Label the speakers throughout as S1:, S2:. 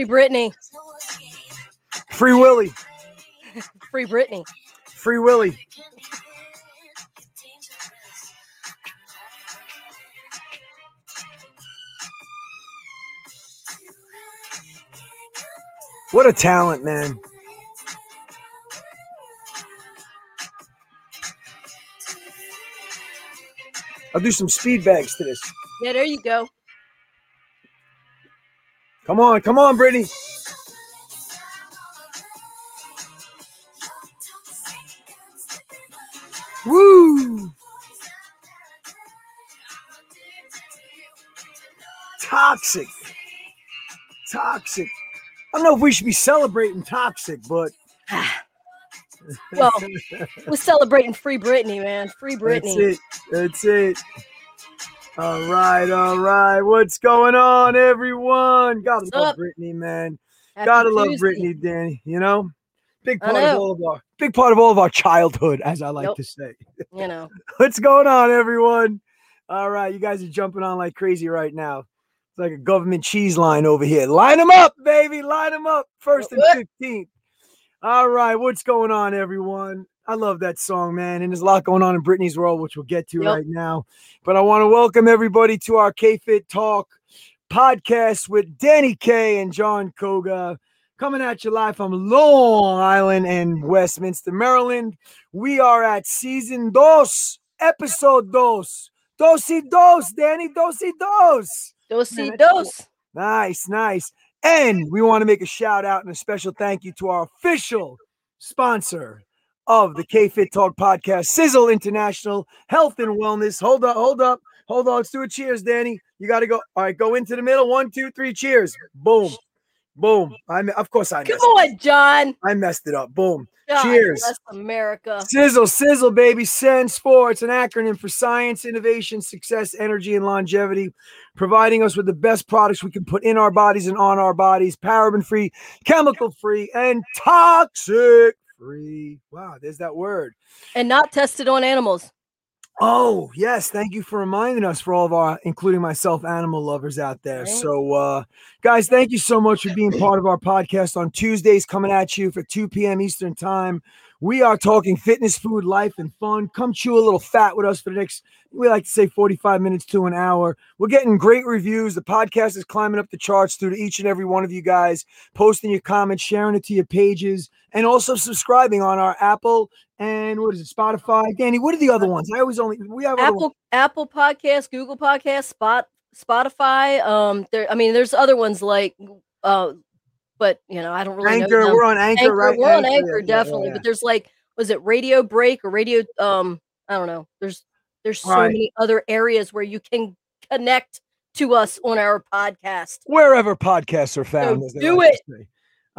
S1: Free Britney.
S2: Free Willie.
S1: Free Britney.
S2: Free Willie. What a talent, man. I'll do some speed bags to this.
S1: Yeah, there you go.
S2: Come on, come on, Britney. Woo! Toxic. Toxic. I don't know if we should be celebrating toxic, but
S1: Well, we're celebrating Free Britney, man. Free Britney.
S2: that's it. That's it. All right, all right. What's going on, everyone? Gotta
S1: What's
S2: love
S1: up?
S2: Britney, man.
S1: Happy
S2: Gotta love
S1: Tuesday.
S2: Britney, Dani. You know, big part of all of our big part of all of our childhood, as I like
S1: Yep.
S2: to say.
S1: You know,
S2: What's going on, everyone? All right, you guys are jumping on like crazy right now. It's like a government cheese line over here. Line them up, baby. Line them up. First and fifteenth. All right, what's going on, everyone? I love that song, man. And there's a lot going on in Britney's world, which we'll get to
S1: Yep.
S2: right now. But I want to welcome everybody to our K Fit Talk podcast with Dani K and Jon Koga. Coming at you live from Long Island and Westminster, Maryland. We are at season dos, episode dos. Dosi dos, Dani, dosi dos.
S1: dos y dos.
S2: Nice, nice. And we want to make a shout out and a special thank you to our official sponsor of the K Fit Talk podcast, Sisel International Health and Wellness. Hold up, hold up, hold on. Let's do a cheers, Dani. You got to go. All right, go into the middle. One, two, three. Cheers. Boom, boom. I'm of course I
S1: Come on, Jon.
S2: I messed it up. Boom.
S1: God
S2: Cheers.
S1: America.
S2: Sisel, Sisel, baby. SENS for it's an acronym for science, innovation, success, energy, and longevity, providing us with the best products we can put in our bodies and on our bodies, paraben free, chemical free, and toxic free. Wow, there's that word.
S1: And not tested on animals.
S2: Oh, yes. Thank you for reminding us for all of our, including myself, animal lovers out there. So, uh, guys, thank you so much for being part of our podcast on Tuesdays, coming at you for 2 p.m. Eastern Time. We are talking fitness, food, life, and fun. Come chew a little fat with us for the next, we like to say 45 minutes to an hour. We're getting great reviews. The podcast is climbing up the charts through to each and every one of you guys, posting your comments, sharing it to your pages, and also subscribing on our Apple and what is it, Spotify? Dani, what are the other ones? I always only, we have.
S1: Apple Apple Podcast, Google Podcast, Spot Spotify. Um, there. I mean, there's other ones like, uh, but you know, I don't really
S2: Anchor.
S1: know.
S2: We're on Anchor,
S1: Anchor,
S2: right?
S1: we're on Anchor,
S2: yeah,
S1: definitely.
S2: yeah.
S1: But there's like, was it Radio Break or Radio? Um, I don't know. There's there's so
S2: Right.
S1: many other areas where you can connect to us on our podcast.
S2: wherever podcasts are found. they
S1: do
S2: like say.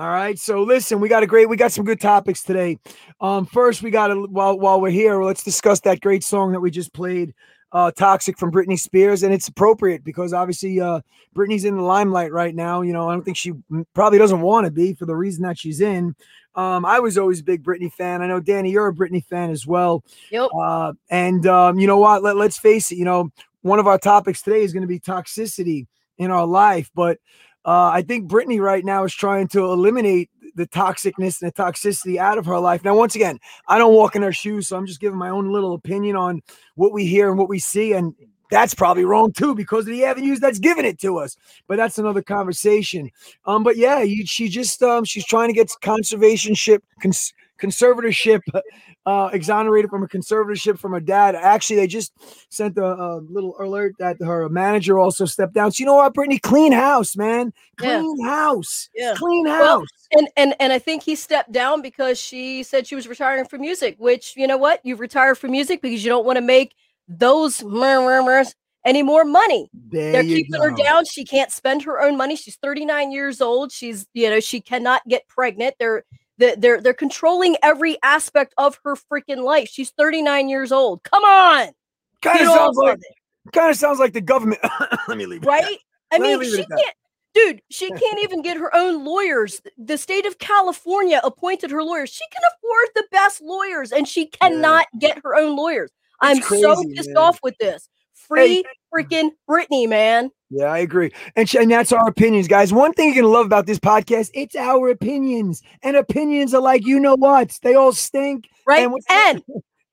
S2: All right. So listen, we got a great, we got some good topics today. Um, first, we got to while while we're here, let's discuss that great song that we just played, uh, "Toxic" from Britney Spears, and it's appropriate because obviously, uh, Britney's in the limelight right now. You know, I don't think she mm, probably doesn't want to be for the reason that she's in. Um, I was always a big Britney fan. I know Dani, you're a Britney fan as well.
S1: Yep.
S2: Uh, and um, you know what? Let, let's face it. You know, one of our topics today is going to be toxicity in our life, but uh, I think Britney right now is trying to eliminate the toxicness and the toxicity out of her life. Now, once again, I don't walk in her shoes, so I'm just giving my own little opinion on what we hear and what we see, and that's probably wrong too because of the avenues that's given it to us. But that's another conversation. Um, but yeah, you, she just um, she's trying to get conservationship, cons- conservatorship, uh, exonerated from a conservatorship from her dad. Actually, they just sent a, a little alert that her manager also stepped down. So you know what, Britney, clean house, man,
S1: Yeah.
S2: clean house,
S1: Yeah.
S2: clean
S1: Well,
S2: house.
S1: And and and I think he stepped down because she said she was retiring from music. Which you know what, you've retired from music because you don't want to make those murmurs any more money.
S2: there
S1: They're
S2: you
S1: keeping her down. She can't spend her own money. She's 39 years old. She's, you know, she cannot get pregnant. They're they're they're, controlling every aspect of her freaking life. She's 39 years old. Come on.
S2: Kind of sounds like kind of sounds like the government. Let me leave. it at that.
S1: right? I
S2: Let me
S1: mean, she can't dude, she can't even get her own lawyers. The state of California appointed her lawyers. She can afford the best lawyers, and she cannot yeah. get her own lawyers. I'm crazy, so pissed man. off with this. Free hey. freaking Britney, man.
S2: Yeah, I agree. And, sh- and that's our opinions, guys. One thing you're going to love about this podcast, it's our opinions. And opinions are like, you know what? They all stink.
S1: Right. And, and,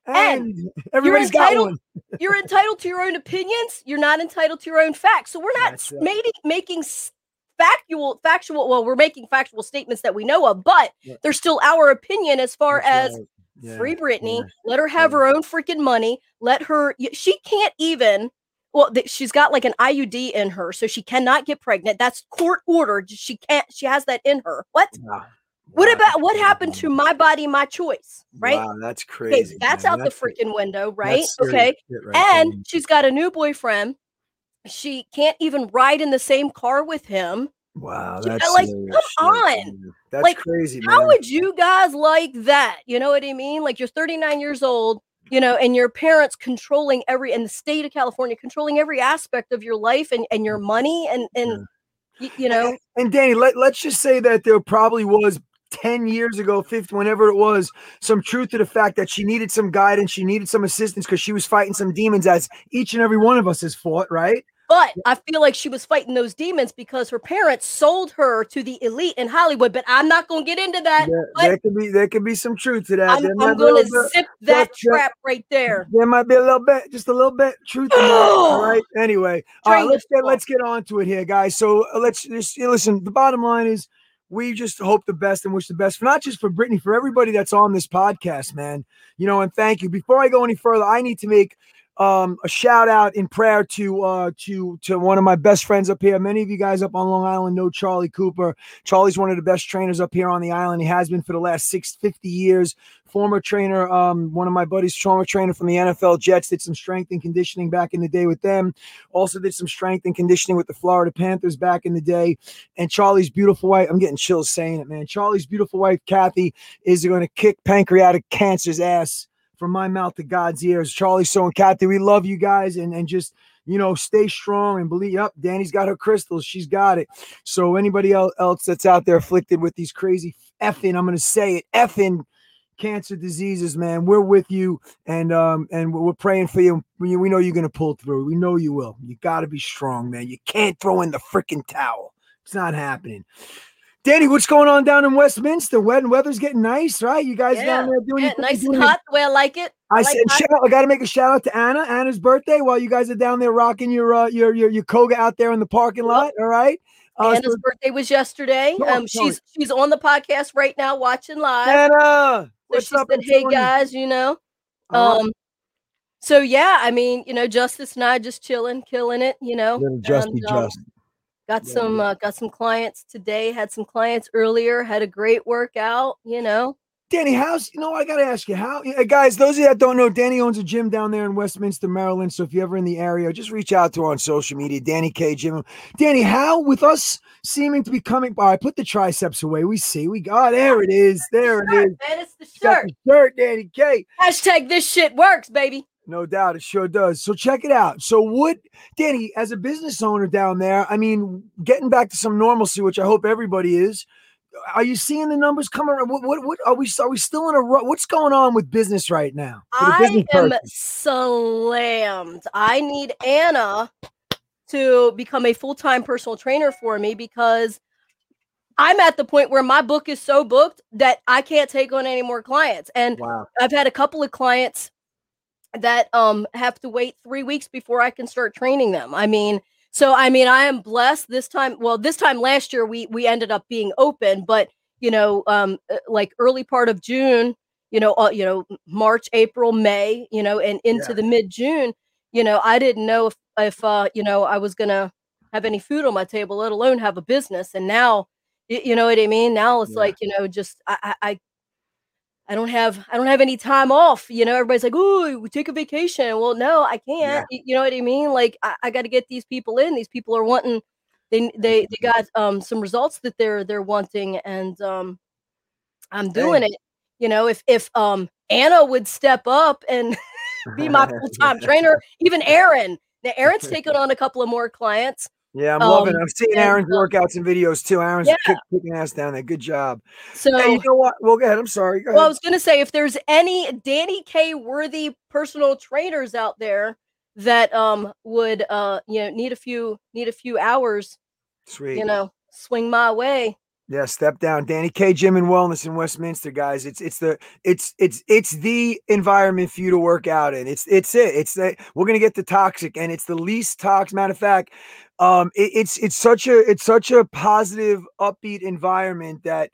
S1: and,
S2: everybody's got one.
S1: you're entitled to your own opinions. You're not entitled to your own facts. So we're not making, making factual, factual, well, we're making factual statements that we know of, but yeah. they're still our opinion as far that's as right. yeah. free Britney. Yeah. Let her have her own freaking money. Let her, she can't even well she's got like an iud in her so she cannot get pregnant that's court ordered she can't she has that in her what wow. what about what happened to my body my choice right
S2: wow, that's crazy
S1: okay, that's man. out that's, the freaking window right okay right and there. she's got a new boyfriend she can't even ride in the same car with him
S2: Wow, that's
S1: like come on.
S2: That's
S1: like,
S2: crazy.
S1: Man. How would you guys like that? You know what I mean? Like you're 39 years old you know, and your parents controlling every and the state of California controlling every aspect of your life and, and your mm. money and and yeah. you know.
S2: And, and Dani, let, let's just say that there probably was 10 years ago, 50, whenever it was, some truth to the fact that she needed some guidance, she needed some assistance because she was fighting some demons as each and every one of us has fought, right?
S1: But I feel like she was fighting those demons because her parents sold her to the elite in Hollywood. But I'm not going to get into that.
S2: There, there could be there could be some truth to that.
S1: I'm, I'm going to zip that trap right there.
S2: There might be a little bit, just a little bit truth. in that, all right. Anyway, all right. Let's get let's get on to it here, guys. So uh, let's just listen. The bottom line is we just hope the best and wish the best for not just for Britney, for everybody that's on this podcast, man. You know, and thank you. Before I go any further, I need to make um, a shout out in prayer to uh, to to one of my best friends up here. Many of you guys up on Long Island know Charlie Cooper. Charlie's one of the best trainers up here on the island. He has been for the last six, 50 years. Former trainer, um, one of my buddies, former trainer from the NFL Jets, did some strength and conditioning back in the day with them. Also did some strength and conditioning with the Florida Panthers back in the day. And Charlie's beautiful wife, I'm getting chills saying it, man. Charlie's beautiful wife, Kathy, is going to kick pancreatic cancer's ass from my mouth to God's ears. Charlie, so and Kathy, we love you guys and, and just, you know, stay strong and believe. Up, Dani's got her crystals. She's got it. So anybody else that's out there afflicted with these crazy effing, I'm to say it, effing cancer diseases, man, we're with you and um and we're praying for you. We, we know you're to pull through. We know you will. You got to be strong, man. You can't throw in the freaking towel. It's not happening. Dani, what's going on down in Westminster? Wet and weather's getting nice, right? You guys yeah. down there doing
S1: yeah, nice and hot the way I like it.
S2: I,
S1: I
S2: like said, shout, I got to make a shout out to Anna. Anna's birthday while you guys are down there rocking your uh, your your your Koga out there in the parking lot. All right.
S1: Uh, Anna's so, birthday was yesterday. um, she's she's on the podcast right now, watching live.
S2: Anna,
S1: what's so up? Said, hey guys, you know. Um. So yeah, I mean, you know, Justice and I just chilling, killing it. You know,
S2: little just and, um, just.
S1: Got yeah, some uh, got some clients today. Had some clients earlier. Had a great workout. You know.
S2: Dani, how's you know? I gotta ask you how, guys. Those of you that don't know, Dani owns a gym down there in Westminster, Maryland. So if you're ever in the area, just reach out to her on social media, Dani K Gym. Dani, how with us seeming to be coming by? Put the triceps away. We see. We got oh, there. It is. There
S1: it is. Man, it's the shirt.
S2: The shirt, Dani K.
S1: Hashtag this shit works, baby.
S2: No doubt, it sure does. So check it out. So what, Dani, as a business owner down there, I mean, getting back to some normalcy, which I hope everybody is. Are you seeing the numbers coming? What, what, what are we? Are we still in a? What's going on with business right now?
S1: I am person? slammed. I need Anna to become a full time personal trainer for me because I'm at the point where my book is so booked that I can't take on any more clients. And wow. I've had a couple of clients that um have to wait three weeks before I can start training them. I mean, so I mean, I am blessed this time. Well, this time last year we we ended up being open, but you know, um, uh, like early part of June, you know, uh, you know, March, April, May, you know, and into yeah. the mid June, you know, I didn't know if if uh, you know, I was gonna have any food on my table, let alone have a business. And now, you know what I mean. Now it's yeah. like you know, just I, I I don't have I don't have any time off. You know, everybody's like, "Oh, we take a vacation." Well, no, I can't. Yeah. You know what I mean? Like, I, I got to get these people in. These people are wanting. They they they got um some results that they're they're wanting, and um, I'm doing it. You know, if if um Anna would step up and be my full time trainer, even Aaron. Now Aaron's taken on a couple of more clients.
S2: Yeah, I'm um, loving it. I'm seeing Aaron's and, workouts and videos too. Aaron's yeah. kicking ass down there. Good job. So hey, you know what? Well, go ahead. I'm sorry.
S1: Well, I was gonna say if there's any Dani K worthy personal trainers out there that um would uh you know need a few need a few hours,
S2: sweet,
S1: you know, swing my way.
S2: Yeah, step down. Dani K Gym and Wellness in Westminster, guys. It's it's the it's it's it's the environment for you to work out in. It's it's it. It's the we're gonna get the toxic, and it's the least toxic. Matter of fact, um, it, it's it's such a it's such a positive, upbeat environment that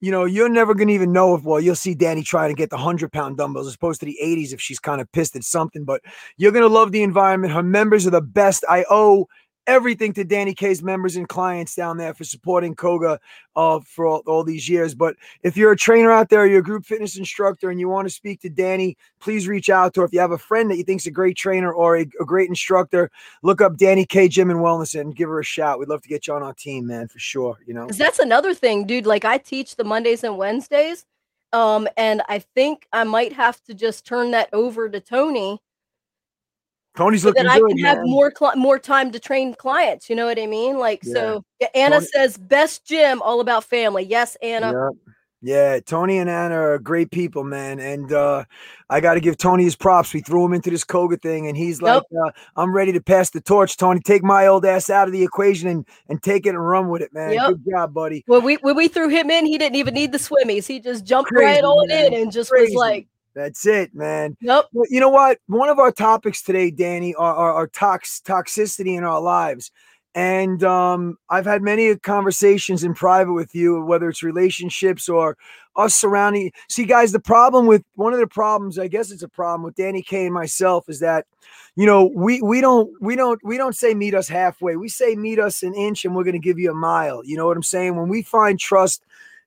S2: you know you're never gonna even know if well you'll see Dani trying to get the hundred pound dumbbells as opposed to the 80s if she's kind of pissed at something, but you're gonna love the environment. Her members are the best. I owe everything to Dani K's members and clients down there for supporting Koga uh, for all, all, these years. But if you're a trainer out there, you're a group fitness instructor, and you want to speak to Dani, please reach out to her. If you have a friend that you think's a great trainer or a, a great instructor, look up Dani K Gym and Wellness and give her a shout. We'd love to get you on our team, man, for sure. You know,
S1: that's another thing, dude. Like I teach the Mondays and Wednesdays. Um, and I think I might have to just turn that over to Tony
S2: Tony's so looking
S1: that
S2: I can
S1: have more cl- more time to train clients. You know what I mean? Like yeah. so. Anna Tony- says best gym, all about family. Yes, Anna.
S2: Yeah. Yeah, Tony and Anna are great people, man. And uh, I got to give Tony his props. We threw him into this Koga thing, and he's like, yep. uh, "I'm ready to pass the torch, Tony. Take my old ass out of the equation and and take it and run with it, man. Yep. Good job, buddy."
S1: When we when we threw him in, he didn't even need the swimmies. He just jumped Crazy, right on man. in and just Crazy. was like,
S2: that's it, man.
S1: Yep.
S2: But you know what? One of our topics today, Dani, are, are, are tox toxicity in our lives. And um, I've had many conversations in private with you, whether it's relationships or us surrounding. See, guys, the problem with one of the problems, I guess it's a problem with Dani K and myself, is that you know we we don't we don't we don't say meet us halfway. We say meet us an inch, and we're going to give you a mile. You know what I'm saying? When we find trust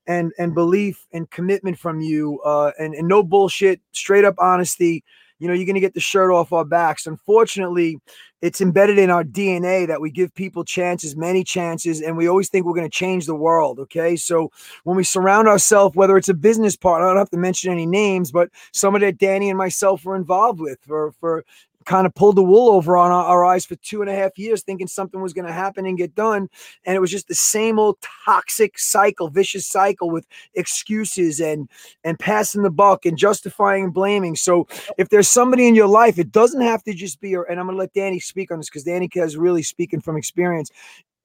S2: and and belief and commitment from you uh and, and no bullshit straight up honesty. You know you're going to get the shirt off our backs. Unfortunately it's embedded in our dna that we give people chances many chances and we always think we're going to change the world okay? So when we surround ourselves whether it's a business partner i don't have to mention any names but somebody that dani and myself were involved with for for kind of pulled the wool over on our, our, eyes for two and a half years, thinking something was going to happen and get done. And it was just the same old toxic cycle, vicious cycle with excuses and and passing the buck and justifying and blaming. So if there's somebody in your life, it doesn't have to just be. Or, And I'm going to let Dani speak on this because Dani is really speaking from experience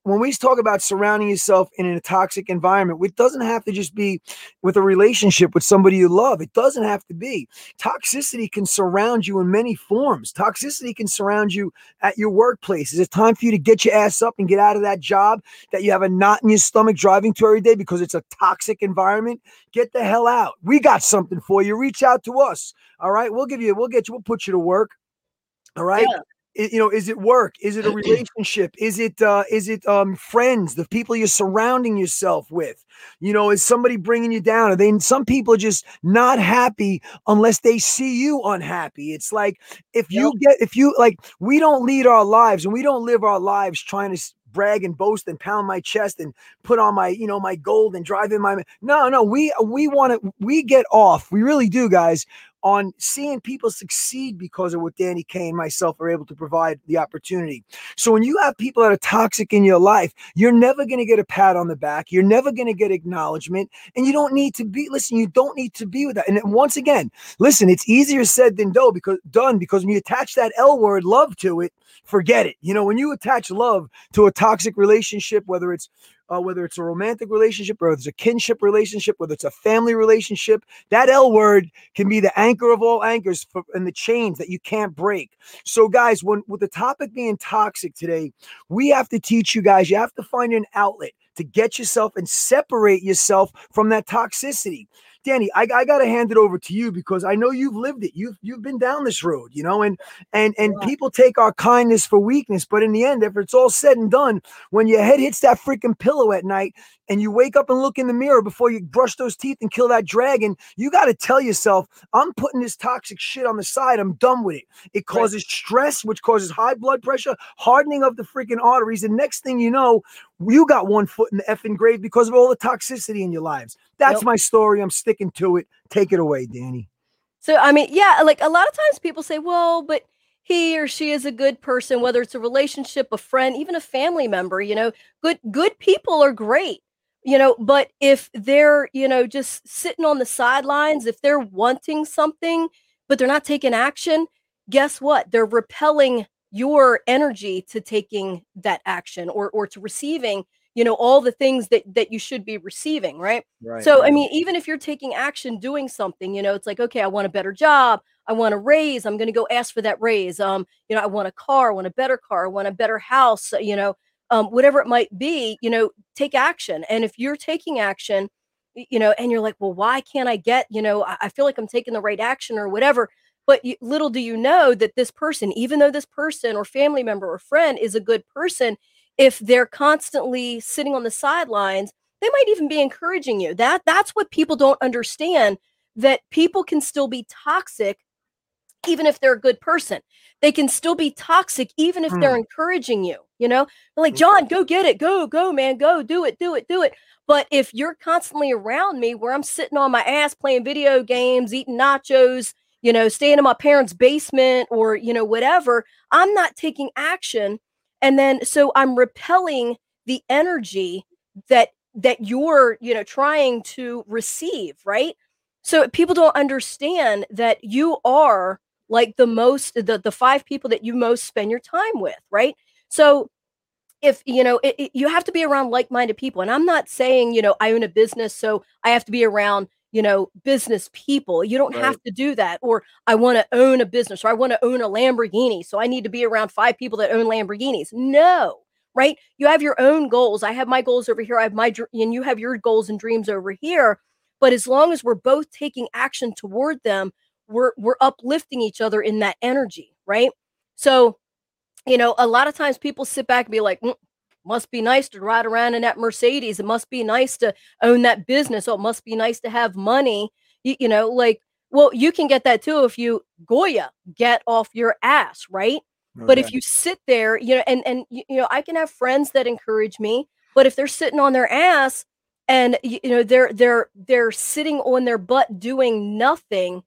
S2: when we talk about surrounding yourself in a toxic environment, it doesn't have to just be with a relationship with somebody you love. It doesn't have to be. Toxicity can surround you in many forms. Toxicity can surround you at your workplace. Is it time for you to get your ass up and get out of that job that you have a knot in your stomach driving to every day because it's a toxic environment? Get the hell out. We got something for you. Reach out to us. All right. We'll give you, we'll get you, we'll put you to work. All right. Yeah you know is it work? Is it a relationship? Is it uh is it um friends the people you're surrounding yourself with? You know is somebody bringing you down? Are they some people are just not happy unless they see you unhappy. It's like if you yep. get if you like we don't lead our lives and we don't live our lives trying to brag and boast and pound my chest and put on my you know my gold and drive in my no no we we want to we get off. We really do guys on seeing people succeed because of what Dani K and myself are able to provide the opportunity. So when you have people that are toxic in your life, you're never going to get a pat on the back. You're never going to get acknowledgement. And you don't need to be, listen, you don't need to be with that. And once again, listen, it's easier said than done because done because when you attach that L word love to it, forget it. You know, when you attach love to a toxic relationship, whether it's uh, whether it's a romantic relationship or it's a kinship relationship, whether it's a family relationship, that L word can be the anchor of all anchors for, and the chains that you can't break. So, guys, when with the topic being toxic today, we have to teach you guys, you have to find an outlet to get yourself and separate yourself from that toxicity. Dani, I, I got to hand it over to you because I know you've lived it. You've you've been down this road, you know, and and and yeah. people take our kindness for weakness, but in the end, if it's all said and done, when your head hits that freaking pillow at night, and you wake up and look in the mirror before you brush those teeth and kill that dragon, you got to tell yourself, I'm putting this toxic shit on the side. I'm done with it. It causes right. stress, which causes high blood pressure, hardening of the freaking arteries. And next thing you know, you got one foot in the effing grave because of all the toxicity in your lives. That's yep. my story. I'm sticking to it. Take it away, Dani.
S1: So, I mean, yeah, like a lot of times people say, well, but he or she is a good person whether it's a relationship a friend even a family member you know good good people are great you know but if they're you know just sitting on the sidelines if they're wanting something but they're not taking action guess what? They're repelling your energy to taking that action or or to receiving you know all the things that that you should be receiving right, right so right. i mean even if you're taking action doing something you know it's like okay i want a better job. I want a raise. I'm going to go ask for that raise. Um you know i want a car. I want a better car. I want a better house you know um whatever it might be you know take action. And if you're taking action you know and you're like well why can't i get you know i, feel like i'm taking the right action or whatever but you, little do you know that this person even though this person or family member or friend is a good person if they're constantly sitting on the sidelines they might even be encouraging you. That that's what people don't understand that people can still be toxic even if they're a good person. They can still be toxic even if they're hmm. encouraging you you know? They're like jon go get it. Go go man. Go. Do it do it do it. But if you're constantly around me where i'm sitting on my ass playing video games eating nachos you know staying in my parents basement or you know whatever i'm not taking action. And then so i'm repelling the energy that that you're you know trying to receive right? So people don't understand that you are like the most the the five people that you most spend your time with right? So if you know it, it, you have to be around like-minded people and i'm not saying you know i own a business so i have to be around you know business people. You don't right. have to do that or i want to own a business or i want to own a lamborghini so i need to be around five people that own lamborghinis. No right? You have your own goals. I have my goals over here i have my and you have your goals and dreams over here but as long as we're both taking action toward them we're we're uplifting each other in that energy right so you know a lot of times people sit back and be like mm, must be nice to ride around in that Mercedes. It must be nice to own that business. Oh, it must be nice to have money. You, you know, like, well, you can get that too if you Goya get off your ass, right? Okay. But if you sit there, you know, and and you know, I can have friends that encourage me, but if they're sitting on their ass and you know they're they're they're sitting on their butt doing nothing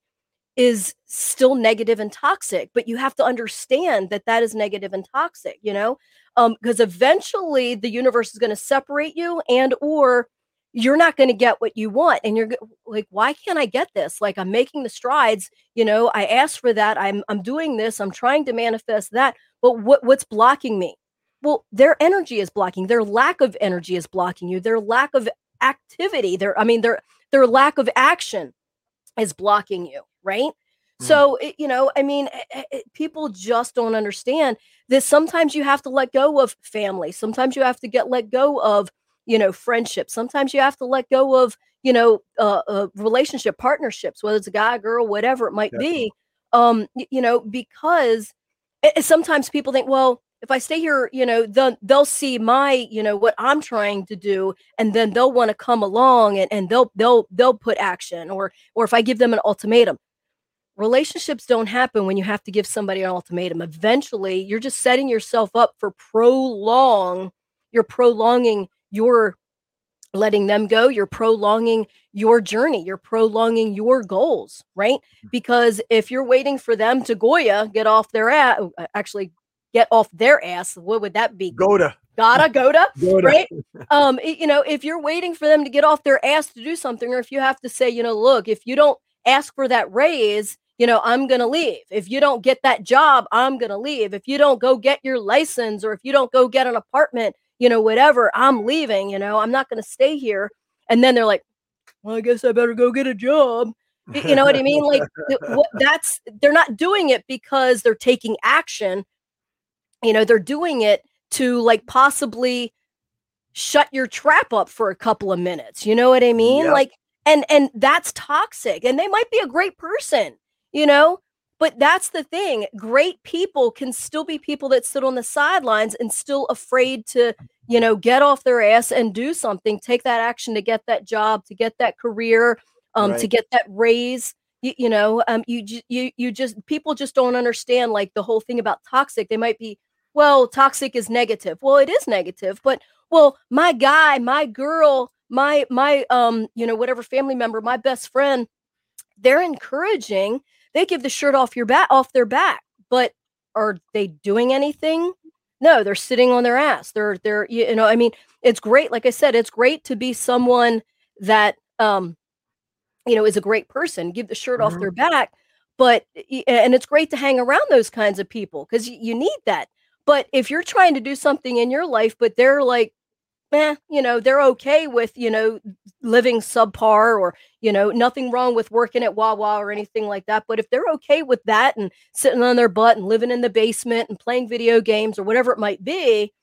S1: is still negative and toxic but you have to understand that that is negative and toxic you know? Um because eventually the universe is going to separate you and or you're not going to get what you want and you're like why can't i get this? Like i'm making the strides you know? I asked for that. I'm i'm doing this. I'm trying to manifest that. But what what's blocking me? Well their energy is blocking. Their lack of energy is blocking you. Their lack of activity their i mean their their lack of action is blocking you right? Mm. So, it, you know, I mean, it, eh, it, eh, people just don't understand that sometimes you have to let go of family. Sometimes you have to get let go of, you know, friendship. Sometimes you have to let go of, you know, uh, uh relationship partnerships, whether it's a guy, girl, whatever it might Definitely. be. Um, you know, because eh, sometimes people think, well, if I stay here, you know, they'll, they'll see my, you know, what I'm trying to do, and then they'll want to come along and, and they'll they'll they'll put action, or or if I give them an ultimatum, relationships don't happen when you have to give somebody an ultimatum. Eventually, you're just setting yourself up for prolong. You're prolonging your letting them go. You're prolonging your journey. You're prolonging your goals, right? Mm-hmm. Because if you're waiting for them to Goya, get off their ass, uh, actually get off their ass, what would that be?
S2: Goda.
S1: Gotta, Goda, Goda. right? Um, you know, if you're waiting for them to get off their ass to do something, or if you have to say, you know, look, if you don't ask for that raise, you know, I'm going to leave. If you don't get that job, I'm going to leave. If you don't go get your license or if you don't go get an apartment, you know, whatever, I'm leaving, you know, I'm not going to stay here. And then they're like, well, I guess I better go get a job. You know what I mean? Like that's they're not doing it because they're taking action. You know, they're doing it to like possibly shut your trap up for a couple of minutes. You know what I mean? Yep. Like and and that's toxic. And they might be a great person you know? But that's the thing. Great people can still be people that sit on the sidelines and still afraid to, you know, get off their ass and do something, take that action to get that job, to get that career, um, right. to get that raise. You, you know, um, you you you just people just don't understand like the whole thing about toxic. They might be, well, toxic is negative. Well, it is negative, but well, my guy, my girl, my my um, you know, whatever family member, my best friend, they're encouraging they give the shirt off your back off their back but are they doing anything? No they're sitting on their ass. They're they're you know i mean it's great like i said it's great to be someone that um you know is a great person give the shirt mm-hmm. off their back but and it's great to hang around those kinds of people because you need that. But if you're trying to do something in your life but they're like eh, you know, they're okay with, you know, living subpar or, you know, nothing wrong with working at Wawa or anything like that. But if they're okay with that and sitting on their butt and living in the basement and playing video games or whatever it might be,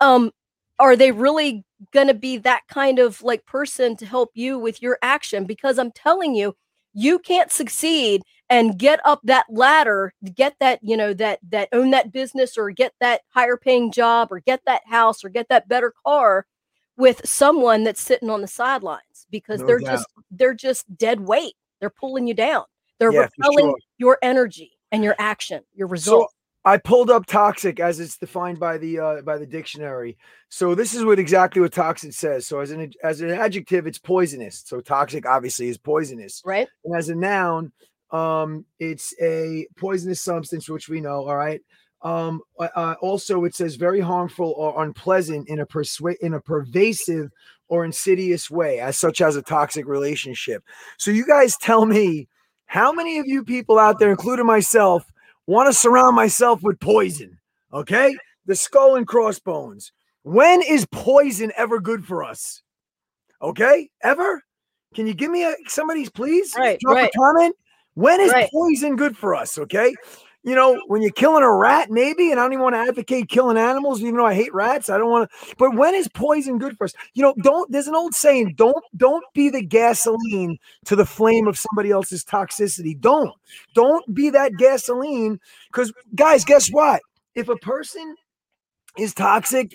S1: um, are they really going to be that kind of like person to help you with your action? Because I'm telling you, you can't succeed and get up that ladder get that you know that that own that business or get that higher paying job or get that house or get that better car with someone that's sitting on the sidelines because no they're doubt. just they're just dead weight they're pulling you down they're yeah, repelling sure. your energy and your action your result
S2: so- I pulled up toxic as it's defined by the uh, by the dictionary. So this is what exactly what toxic says. So as an as an adjective, it's poisonous. So toxic obviously is poisonous,
S1: right?
S2: And as a noun, um, it's a poisonous substance, which we know. All right. Um, uh, uh, also, it says very harmful or unpleasant in a persu- in a pervasive or insidious way, as such as a toxic relationship. So, you guys tell me, how many of you people out there, including myself, want to surround myself with poison? Okay, the skull and crossbones. When is poison ever good for us? Okay, ever? Can you give me a somebody's please?
S1: Right, Drop right.
S2: a comment. When is right. poison good for us? Okay. You know, when you're killing a rat, maybe, and I don't even want to advocate killing animals, even though I hate rats. I don't want to, but when is poison good for us? You know, don't there's an old saying, don't don't be the gasoline to the flame of somebody else's toxicity. Don't. Don't be that gasoline. Because guys, guess what? If a person is toxic,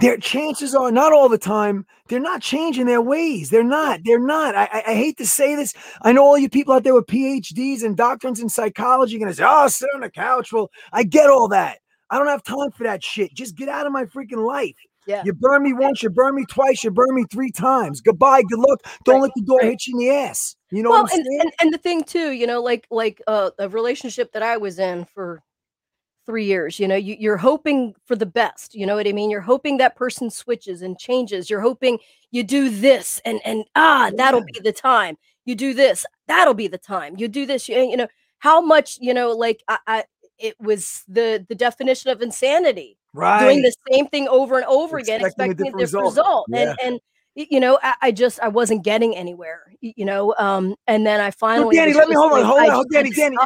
S2: their chances are not all the time they're not changing their ways they're not they're not I, I, hate to say this i know all you people out there with phds and doctrines in psychology gonna say oh sit on the couch well i get all that i don't have time for that shit just get out of my freaking life
S1: yeah.
S2: You burn me once, you burn me twice, you burn me three times. Goodbye, good luck. Don't right. let the door right. hit you in the ass. You know well,
S1: and, and, and the thing too, you know, like like uh, a relationship that I was in for three years you know you, you're hoping for the best you know what i mean? You're hoping that person switches and changes. You're hoping you do this and and ah that'll be the time. You do this that'll be the time. You do this you, you know how much you know like I, I it was the the definition of insanity
S2: right.
S1: doing the same thing over and over expecting again expecting a different, different result, result. Yeah. and and you know I, I, just i wasn't getting anywhere you know um and then i finally
S2: so dani let me hold on hold on dani dani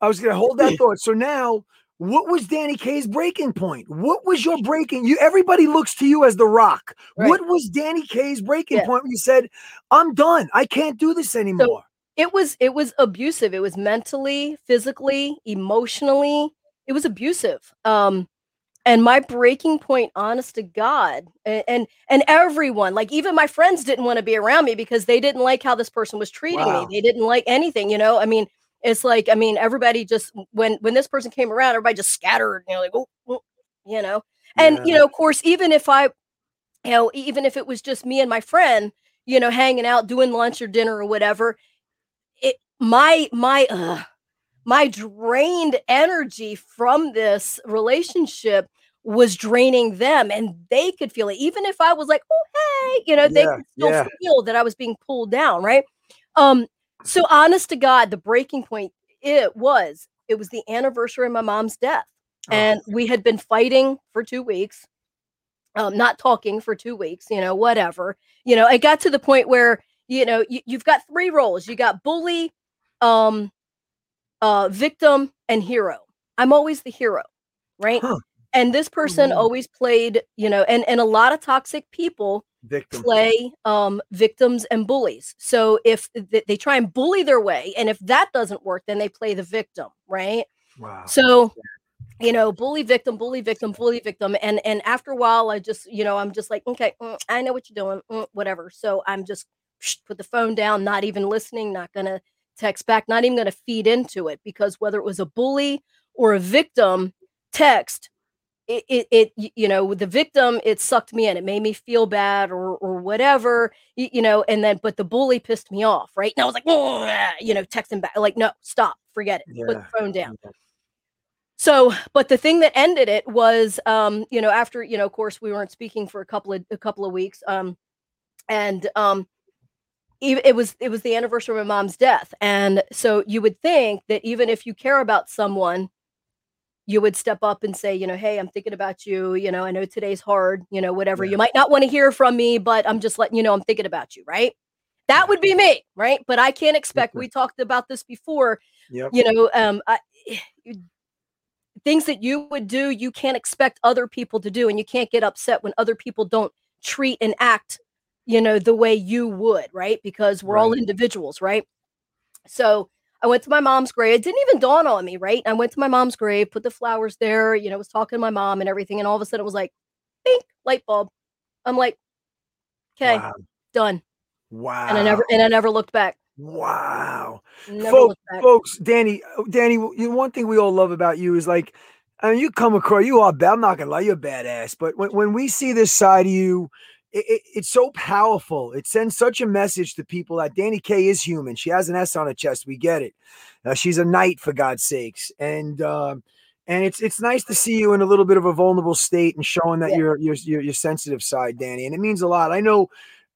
S2: i was gonna hold that thought. So now what was Dani K's breaking point? What was your breaking? You everybody looks to you as the rock. Right. What was Dani K's breaking yeah. point when you said, "I'm done. I can't do this anymore"? So
S1: it was it was abusive. It was mentally, physically, emotionally. It was abusive. Um, and my breaking point, honest to God, and and, and everyone, like even my friends, didn't want to be around me because they didn't like how this person was treating wow. me. They didn't like anything. You know, I mean it's like i mean everybody just when when this person came around everybody just scattered you know like oh, oh you know and yeah. you know of course even if i you know even if it was just me and my friend you know hanging out doing lunch or dinner or whatever it my my uh my drained energy from this relationship was draining them and they could feel it even if i was like oh hey you know they yeah, could still yeah. feel that i was being pulled down right um so honest to God, the breaking point it was it was the anniversary of my mom's death. Oh. And we had been fighting for two weeks, um, not talking for two weeks, you know, whatever. You know, it got to the point where, you know, you, you've got three roles. You got bully, um, uh, victim, and hero. I'm always the hero, right? Huh. And this person always played, you know, and and a lot of toxic people Victim. play um, victims and bullies. So if th- they try and bully their way, and if that doesn't work, then they play the victim, right?
S2: Wow.
S1: So you know bully victim bully victim bully victim and and after a while i just you know i'm just like okay mm, i know what you're doing mm, whatever so i'm just psh, put the phone down not even listening not gonna text back not even gonna feed into it because whether it was a bully or a victim text it, it, it, you know the victim it sucked me in it made me feel bad or or whatever you, know and then but the bully pissed me off right? And i was like you know texting back like no stop forget it yeah. put the phone down. So but the thing that ended it was um you know after you know of course we weren't speaking for a couple of a couple of weeks um and um it was it was the anniversary of my mom's death and so you would think that even if you care about someone you would step up and say you know hey i'm thinking about you you know i know today's hard you know whatever yeah. you might not want to hear from me but i'm just letting you know i'm thinking about you right that would be me right but i can't expect we talked about this before yep. you know um I, things that you would do you can't expect other people to do and you can't get upset when other people don't treat and act you know, the way you would, right? Because we're right. all individuals, right? So I went to my mom's grave. It didn't even dawn on me, right? I went to my mom's grave, put the flowers there, you know, was talking to my mom and everything. And all of a sudden it was like, pink, light bulb. I'm like, okay, wow. done.
S2: Wow.
S1: And I never and I never looked back.
S2: Wow. Folks, folks, Dani, uh, Dani, you know, one thing we all love about you is like, I mean, you come across, you are, bad. I'm not gonna lie, you're badass. But when, when we see this side of you, it, it, it's so powerful. It sends such a message to people that Dani K is human. She has an S on her chest. We get it. Uh, she's a knight for God's sakes, and uh, and it's it's nice to see you in a little bit of a vulnerable state and showing that yeah. you're, you're you're your sensitive side, Dani. And it means a lot. I know.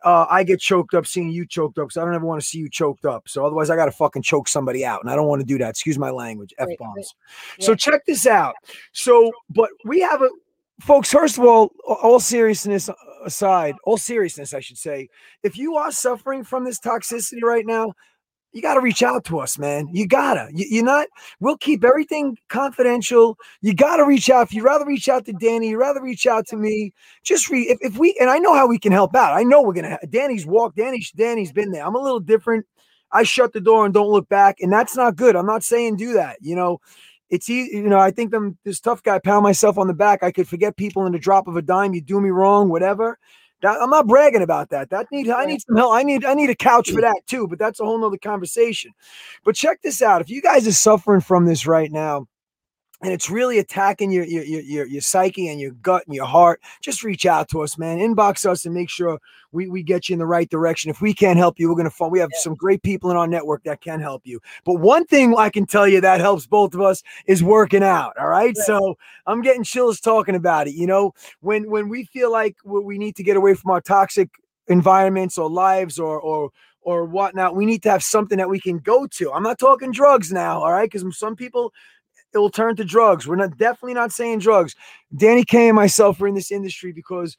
S2: Uh, I get choked up seeing you choked up, so I don't ever want to see you choked up. So otherwise, I got to fucking choke somebody out, and I don't want to do that. Excuse my language, f bombs. Yeah. So check this out. So, but we have a folks. First of all, all seriousness aside, all seriousness, I should say, if you are suffering from this toxicity right now, you got to reach out to us, man. You gotta. You, are not. We'll keep everything confidential. You got to reach out. If you'd rather reach out to Dani, you rather reach out to me. Just read. If, if we and I know how we can help out. I know we're gonna. Dani's walked. Dani's Dani's been there. I'm a little different. I shut the door and don't look back, and that's not good. I'm not saying do that. You know, it's easy, you know, I think them this tough guy pound myself on the back. I could forget people in the drop of a dime. You do me wrong, whatever. That, I'm not bragging about that. That need I need some help. I need I need a couch for mm. that too, but that's a whole nother conversation. But check this out. If you guys are suffering from this right now, and it's really attacking your, your your your psyche and your gut and your heart, just reach out to us, man. Inbox us and make sure we, we get you in the right direction. If we can't help you, we're gonna find we have some great people in our network that can help you. But one thing I can tell you that helps both of us is working out. All right. So I'm getting chills talking about it. You know, when when we feel like we need to get away from our toxic environments or lives or or or whatnot, we need to have something that we can go to. I'm not talking drugs now, all right? Because some people it will turn to drugs. We're not definitely not saying drugs. Dani K and myself are in this industry because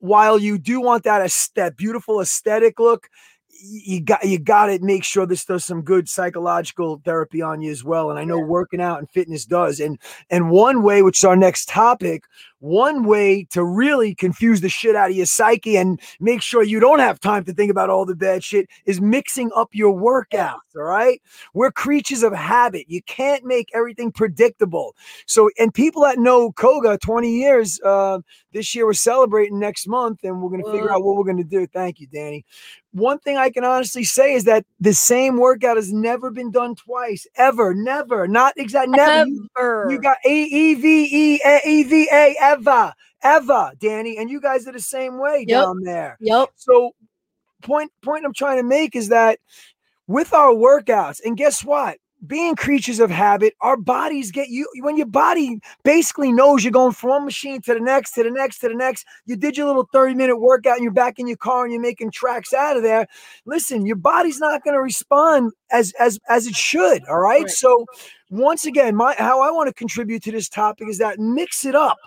S2: while you do want that that beautiful aesthetic look, you got you got to make sure this does some good psychological therapy on you as well. And I know working out and fitness does. And and one way, which is our next topic, one way to really confuse the shit out of your psyche and make sure you don't have time to think about all the bad shit is mixing up your workouts. All right. We're creatures of habit. You can't make everything predictable. So, and people that know Koga 20 years, uh, this year we're celebrating next month and we're going to figure out what we're going to do. Thank you, Dani. One thing I can honestly say is that the same workout has never been done twice, ever, never, not exactly, never. never. You, you got A E V E A E V A ever, ever, Dani. And you guys are the same way yep. down there.
S1: Yep.
S2: So point point I'm trying to make is that with our workouts, and guess what? Being creatures of habit, our bodies get you when your body basically knows you're going from one machine to the next, to the next, to the next. You did your little 30 minute workout and you're back in your car and you're making tracks out of there. Listen, your body's not going to respond as as as it should. All right? right. So once again, my how I want to contribute to this topic is that mix it up.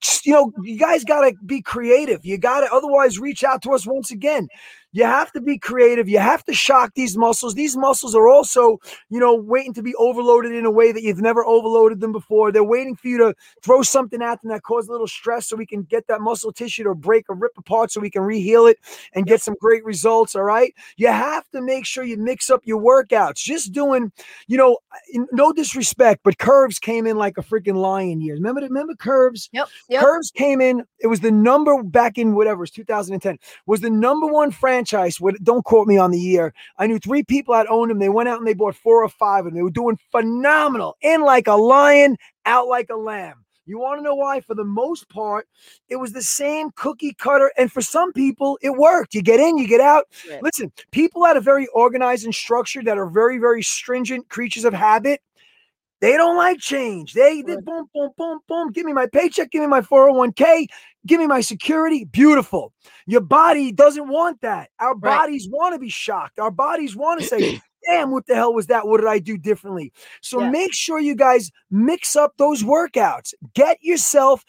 S2: Just, you know, you guys got to be creative. You got to otherwise reach out to us once again. You have to be creative. You have to shock these muscles. These muscles are also, you know, waiting to be overloaded in a way that you've never overloaded them before. They're waiting for you to throw something at them that causes a little stress so we can get that muscle tissue to break or rip apart so we can reheal it and get some great results. All right. You have to make sure you mix up your workouts. Just doing, you know, no disrespect, but Curves came in like a freaking lion years. Remember, remember Curves?
S1: Yep, yep.
S2: Curves came in. It was the number back in whatever it was 2010 was the number one franchise. With don't quote me on the year. I knew three people that owned them. They went out and they bought four or five, and they were doing phenomenal. In like a lion, out like a lamb. You want to know why? For the most part, it was the same cookie cutter. And for some people, it worked. You get in, you get out. Right. Listen, people that are very organized and structured, that are very, very stringent creatures of habit, They don't like change. They, they boom, boom, boom, boom. Give me my paycheck. Give me my 401k. Give me my security. Beautiful. Your body doesn't want that. Our
S1: Right.
S2: bodies want to be shocked. Our bodies want to say, damn, what the hell was that? What did I do differently? So
S1: Yeah.
S2: make sure you guys mix up those workouts. Get yourself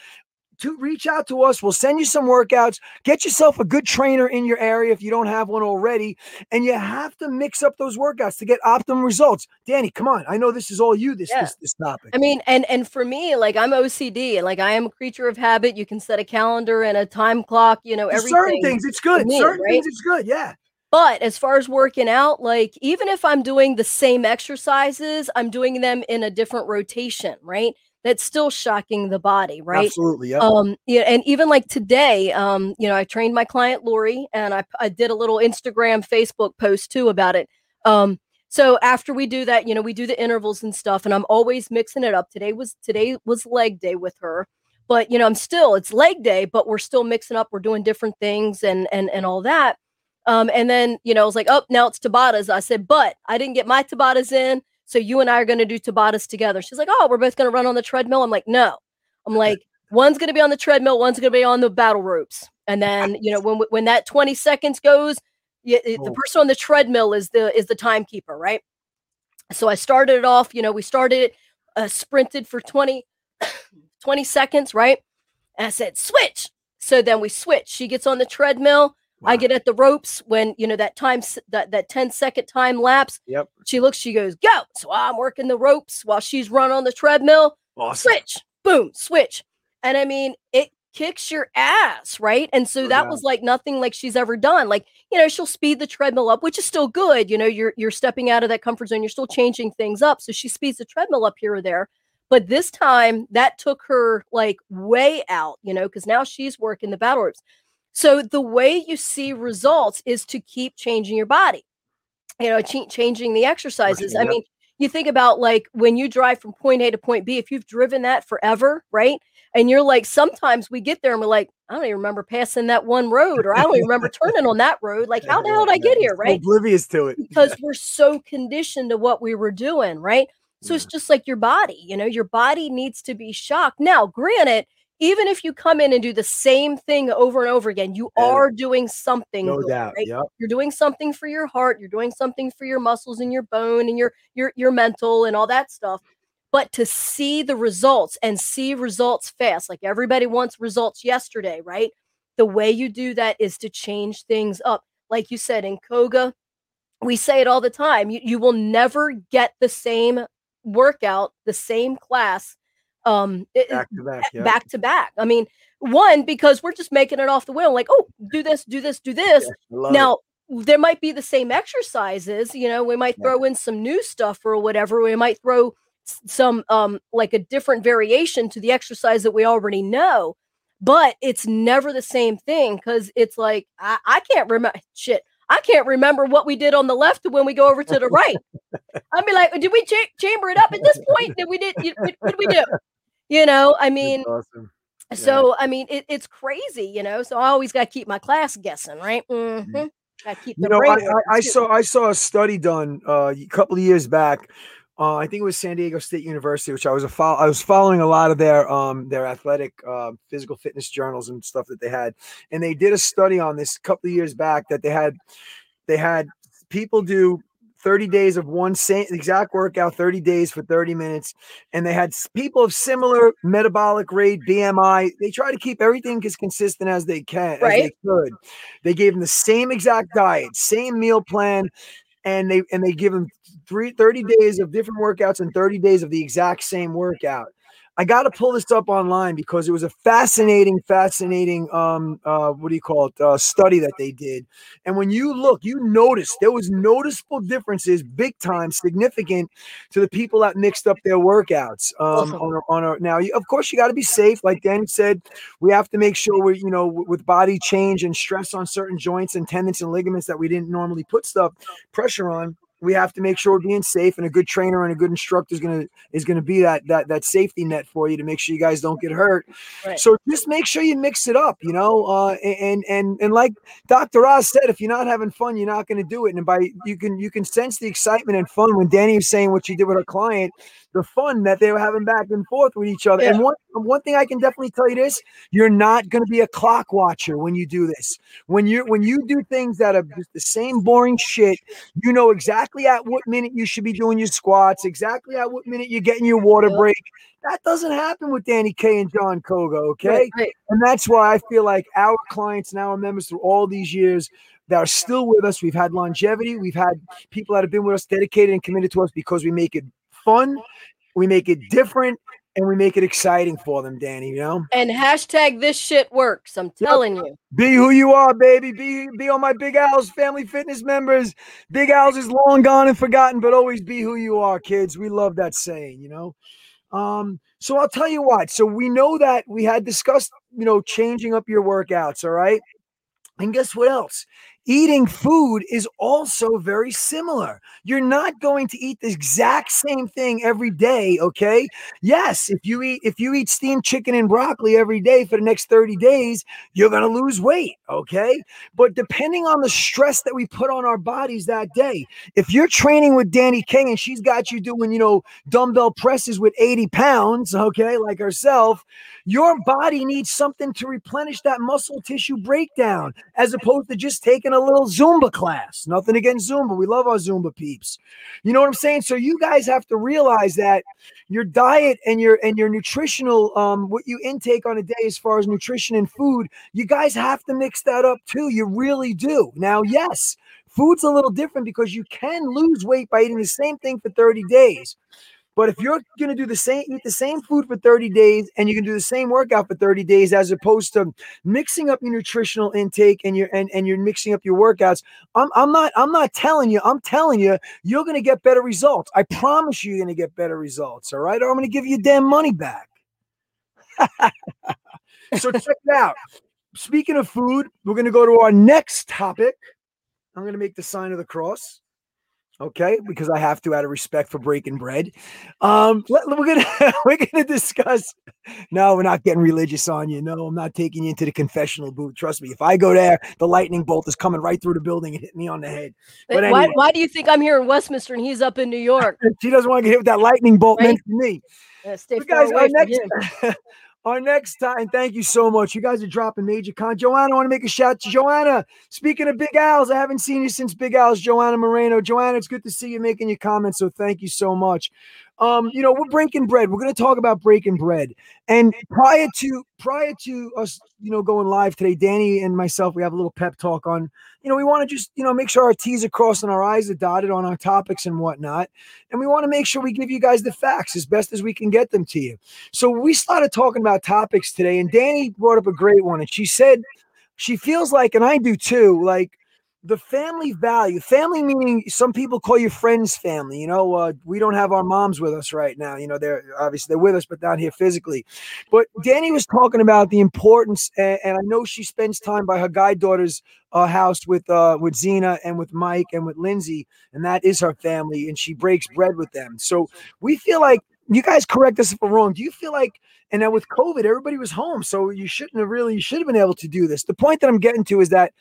S2: to reach out to us. We'll send you some workouts. Get yourself a good trainer in your area if you don't have one already. And you have to mix up those workouts to get optimum results. Dani, come on. I know this is all you, this
S1: Yeah.
S2: this, this topic.
S1: I mean, and and for me, like I'm OCD, and like I am a creature of habit. You can set a calendar and a time clock. You know, everything.
S2: certain things it's good.
S1: me,
S2: certain
S1: right?
S2: things it's good. Yeah.
S1: But as far as working out, like even if I'm doing the same exercises, I'm doing them in a different rotation, right? That's still shocking the body, right?
S2: Absolutely. Yep.
S1: Um, yeah, and even like today, um, you know, I trained my client Lori, and I I did a little Instagram, Facebook post too about it. Um, so after we do that, you know, we do the intervals and stuff, and I'm always mixing it up. Today was today was leg day with her, but you know, I'm still it's leg day, but we're still mixing up. We're doing different things and and and all that. Um, and then you know, I was like, oh, now it's Tabatas. I said, but I didn't get my Tabatas in, so you and I are going to do Tabatas together. She's like, oh, we're both going to run on the treadmill. I'm like, no. I'm like, one's going to be on the treadmill, one's going to be on the battle ropes. And then you know, when when that 20 seconds goes, the person on the treadmill is the is the timekeeper, right? So I started it off. You know, we started uh, sprinted for 20 20 seconds, right? And I said, switch. So then we switch. She gets on the treadmill. I get at the ropes when you know that time that that 10 second time lapse.
S2: Yep.
S1: She looks, she goes, go. So I'm working the ropes while she's running on the treadmill.
S2: Awesome.
S1: Switch, boom, switch. And I mean, it kicks your ass, right? And so that was like nothing like she's ever done. Like, you know, she'll speed the treadmill up, which is still good. You know, you're you're stepping out of that comfort zone, you're still changing things up. So she speeds the treadmill up here or there. But this time that took her like way out, you know, because now she's working the battle ropes. So the way you see results is to keep changing your body, you know, ch- changing the exercises. I
S2: yep.
S1: mean, you think about like when you drive from point A to point B, if you've driven that forever, right? And you're like, sometimes we get there and we're like, I don't even remember passing that one road, or I don't even remember turning on that road. Like, how the hell did I get here, right?
S2: Oblivious to it.
S1: because we're so conditioned to what we were doing, right? So it's just like your body, you know, your body needs to be shocked. Now, granted, even if you come in and do the same thing over and over again, you are doing something,
S2: No
S1: good,
S2: doubt.
S1: right?
S2: Yep.
S1: You're doing something for your heart, you're doing something for your muscles and your bone and your your your mental and all that stuff. But to see the results and see results fast, like everybody wants results yesterday, right? The way you do that is to change things up. Like you said in Koga, we say it all the time. You, you will never get the same workout, the same class, um,
S2: Back to back. Yep.
S1: back to back. I mean, one because we're just making it off the wheel. Like, oh, do this, do this, do this.
S2: I love it.
S1: Now there might be the same exercises. You know, we might
S2: Yeah.
S1: throw in some new stuff or whatever. We might throw some um like a different variation to the exercise that we already know. But it's never the same thing because it's like I, I can't remember shit. I can't remember what we did on the left when we go over to the right. I'd be like, did we cha- chamber it up at this point? Did we did what, did we do? You know, I mean,
S2: awesome.
S1: so I mean, it, it's crazy, you know. So I always got to keep my class guessing, right? Mm-hmm. Got to keep the
S2: You know, I. I, I saw I saw a study done uh, a couple of years back. Uh, I think it was San Diego State University, which I was a I was following a lot of their um their athletic uh, physical fitness journals and stuff that they had, and they did a study on this a couple of years back that they had they had people do 30 days of one same exact workout 30 days for 30 minutes. And they had people of similar metabolic rate bmi they try to keep everything as consistent as they can as they could. They gave them the same exact diet same meal plan and they and they give them three, 30 days of different workouts and 30 days of the exact same workout I got to pull this up online because it was a fascinating, fascinating, um, uh, what do you call it, uh, study that they did. And when you look, you notice there was noticeable differences, big time, significant to the people that mixed up their workouts. Um,
S1: Awesome.
S2: on a, on a, now, you, of course, you got to be safe. Like Dani said, we have to make sure we, you know, with body change and stress on certain joints and tendons and ligaments that we didn't normally put stuff pressure on we have to make sure we're being safe, and a good trainer and a good instructor is gonna is gonna be that that that safety net for you to make sure you guys don't get hurt. Right. So just make sure you mix it up, you know. Uh, and and and like Dr. Oz said, if you're not having fun, you're not going to do it. And by you can you can sense the excitement and fun when Dani was saying what she did with her client the fun that they were having back and forth with each other. Yeah. And one um, one thing I can definitely tell you this: you're not going to be a clock watcher when you do this. When you when you do things that are just the same boring shit, you know exactly at what minute you should be doing your squats, exactly at what minute you're getting your water break. That doesn't happen with Dani K and Jon Koga, okay? Right, right. And that's why I feel like our clients and our members through all these years that are still with us. We've had longevity. We've had people that have been with us, dedicated and committed to us because we make it fun, we make it different, and we make it exciting for them, Dani. You know.
S1: And hashtag this shit works. I'm telling yep. you.
S2: Be who you are, baby. Be be on my Big Al's family fitness members. Big Al's is long gone and forgotten, but always be who you are, kids. We love that saying. You know. Um, so I'll tell you what. So we know that we had discussed, you know, changing up your workouts. All right. And guess what else? Eating food is also very similar. You're not going to eat the exact same thing every day, okay? Yes, if you eat if you eat steamed chicken and broccoli every day for the next 30 days, you're going to lose weight, okay? But depending on the stress that we put on our bodies that day, if you're training with Dani King and she's got you doing, you know, dumbbell presses with 80 pounds, okay, like herself, your body needs something to replenish that muscle tissue breakdown as opposed to just taking a little Zumba class. Nothing against Zumba. We love our Zumba peeps. You know what I'm saying? So you guys have to realize that your diet and your and your nutritional um what you intake on a day as far as nutrition and food, you guys have to mix that up too. You really do. Now, yes, food's a little different because you can lose weight by eating the same thing for 30 days. But if you're going to do the same, eat the same food for 30 days and you can do the same workout for 30 days, as opposed to mixing up your nutritional intake and your and, and you're mixing up your workouts, I'm, I'm not I'm not telling you, I'm telling you, you're going to get better results. I promise you, you're going to get better results. All right, or I'm going to give you damn money back. so check it out. Speaking of food, we're going to go to our next topic. I'm going to make the sign of the cross okay because i have to out of respect for breaking bread. Um let, we're gonna we're gonna discuss no we're not getting religious on you. No i'm not taking you into the confessional booth. Trust me if i go there the lightning bolt is coming right through the building and hit me on the head.
S1: But anyway, why, why do you think i'm here in westminster and he's up in new york?
S2: She doesn't want to get hit with that lightning bolt right? meant for me.
S1: Yeah, stay guys, our next,
S2: our next time, thank you so much. You guys are dropping major con. Joanna, I want to make a shout to Joanna. Speaking of Big Al's, I haven't seen you since Big Al's. Joanna Moreno. Joanna, it's good to see you making your comments. So thank you so much. Um, you know, we're breaking bread. We're going to talk about breaking bread. And prior to prior to us, you know, going live today, Dani and myself, we have a little pep talk on, you know, we want to just, you know, make sure our T's are crossed and our I's are dotted on our topics and whatnot. And we want to make sure we give you guys the facts as best as we can get them to you. So we started talking about topics today, and Dani brought up a great one. And she said she feels like, and I do too, like the family value family meaning some people call you friends family you know uh, we don't have our moms with us right now you know they're obviously they're with us but not here physically. But dani was talking about the importance and, and i know she spends time by her guide daughter's uh, house with uh, with zena and with mike and with lindsay and that is her family and she breaks bread with them. So we feel like you guys correct us if we're wrong do you feel like and then with covid everybody was home so you shouldn't have really you should have been able to do this. The point that i'm getting to is that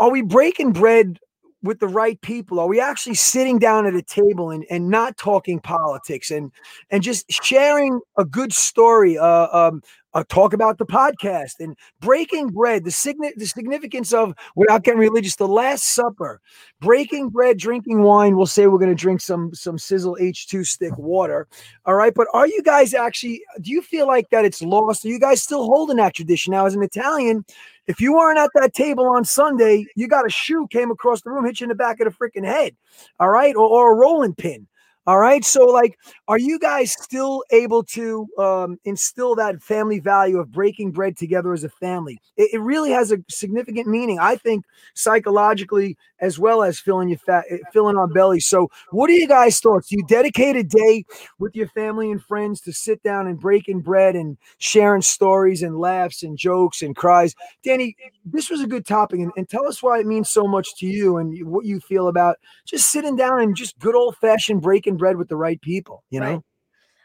S2: are we breaking bread with the right people? Are we actually sitting down at a table and, and not talking politics and and just sharing a good story? Uh, um, uh, talk about the podcast and breaking bread, the, signi- the significance of, without getting religious, the Last Supper, breaking bread, drinking wine. We'll say we're going to drink some some Sisel H2 stick water. All right. But are you guys actually, do you feel like that it's lost? Are you guys still holding that tradition? Now, as an Italian, if you weren't at that table on Sunday, you got a shoe came across the room, hit you in the back of the freaking head. All right. Or, or a rolling pin. All right. So, like, are you guys still able to um, instill that family value of breaking bread together as a family? It, it, really has a significant meaning, I think, psychologically as well as filling your fat, eh, filling our bellies. So, what are you guys' thoughts? Do you dedicate a day with your family and friends to sit down and breaking bread and sharing stories and laughs and jokes and cries? Dani, this was a good topic, and, and tell us why it means so much to you and what you feel about just sitting down and just good old fashioned breaking bread with the right people. You know. Right.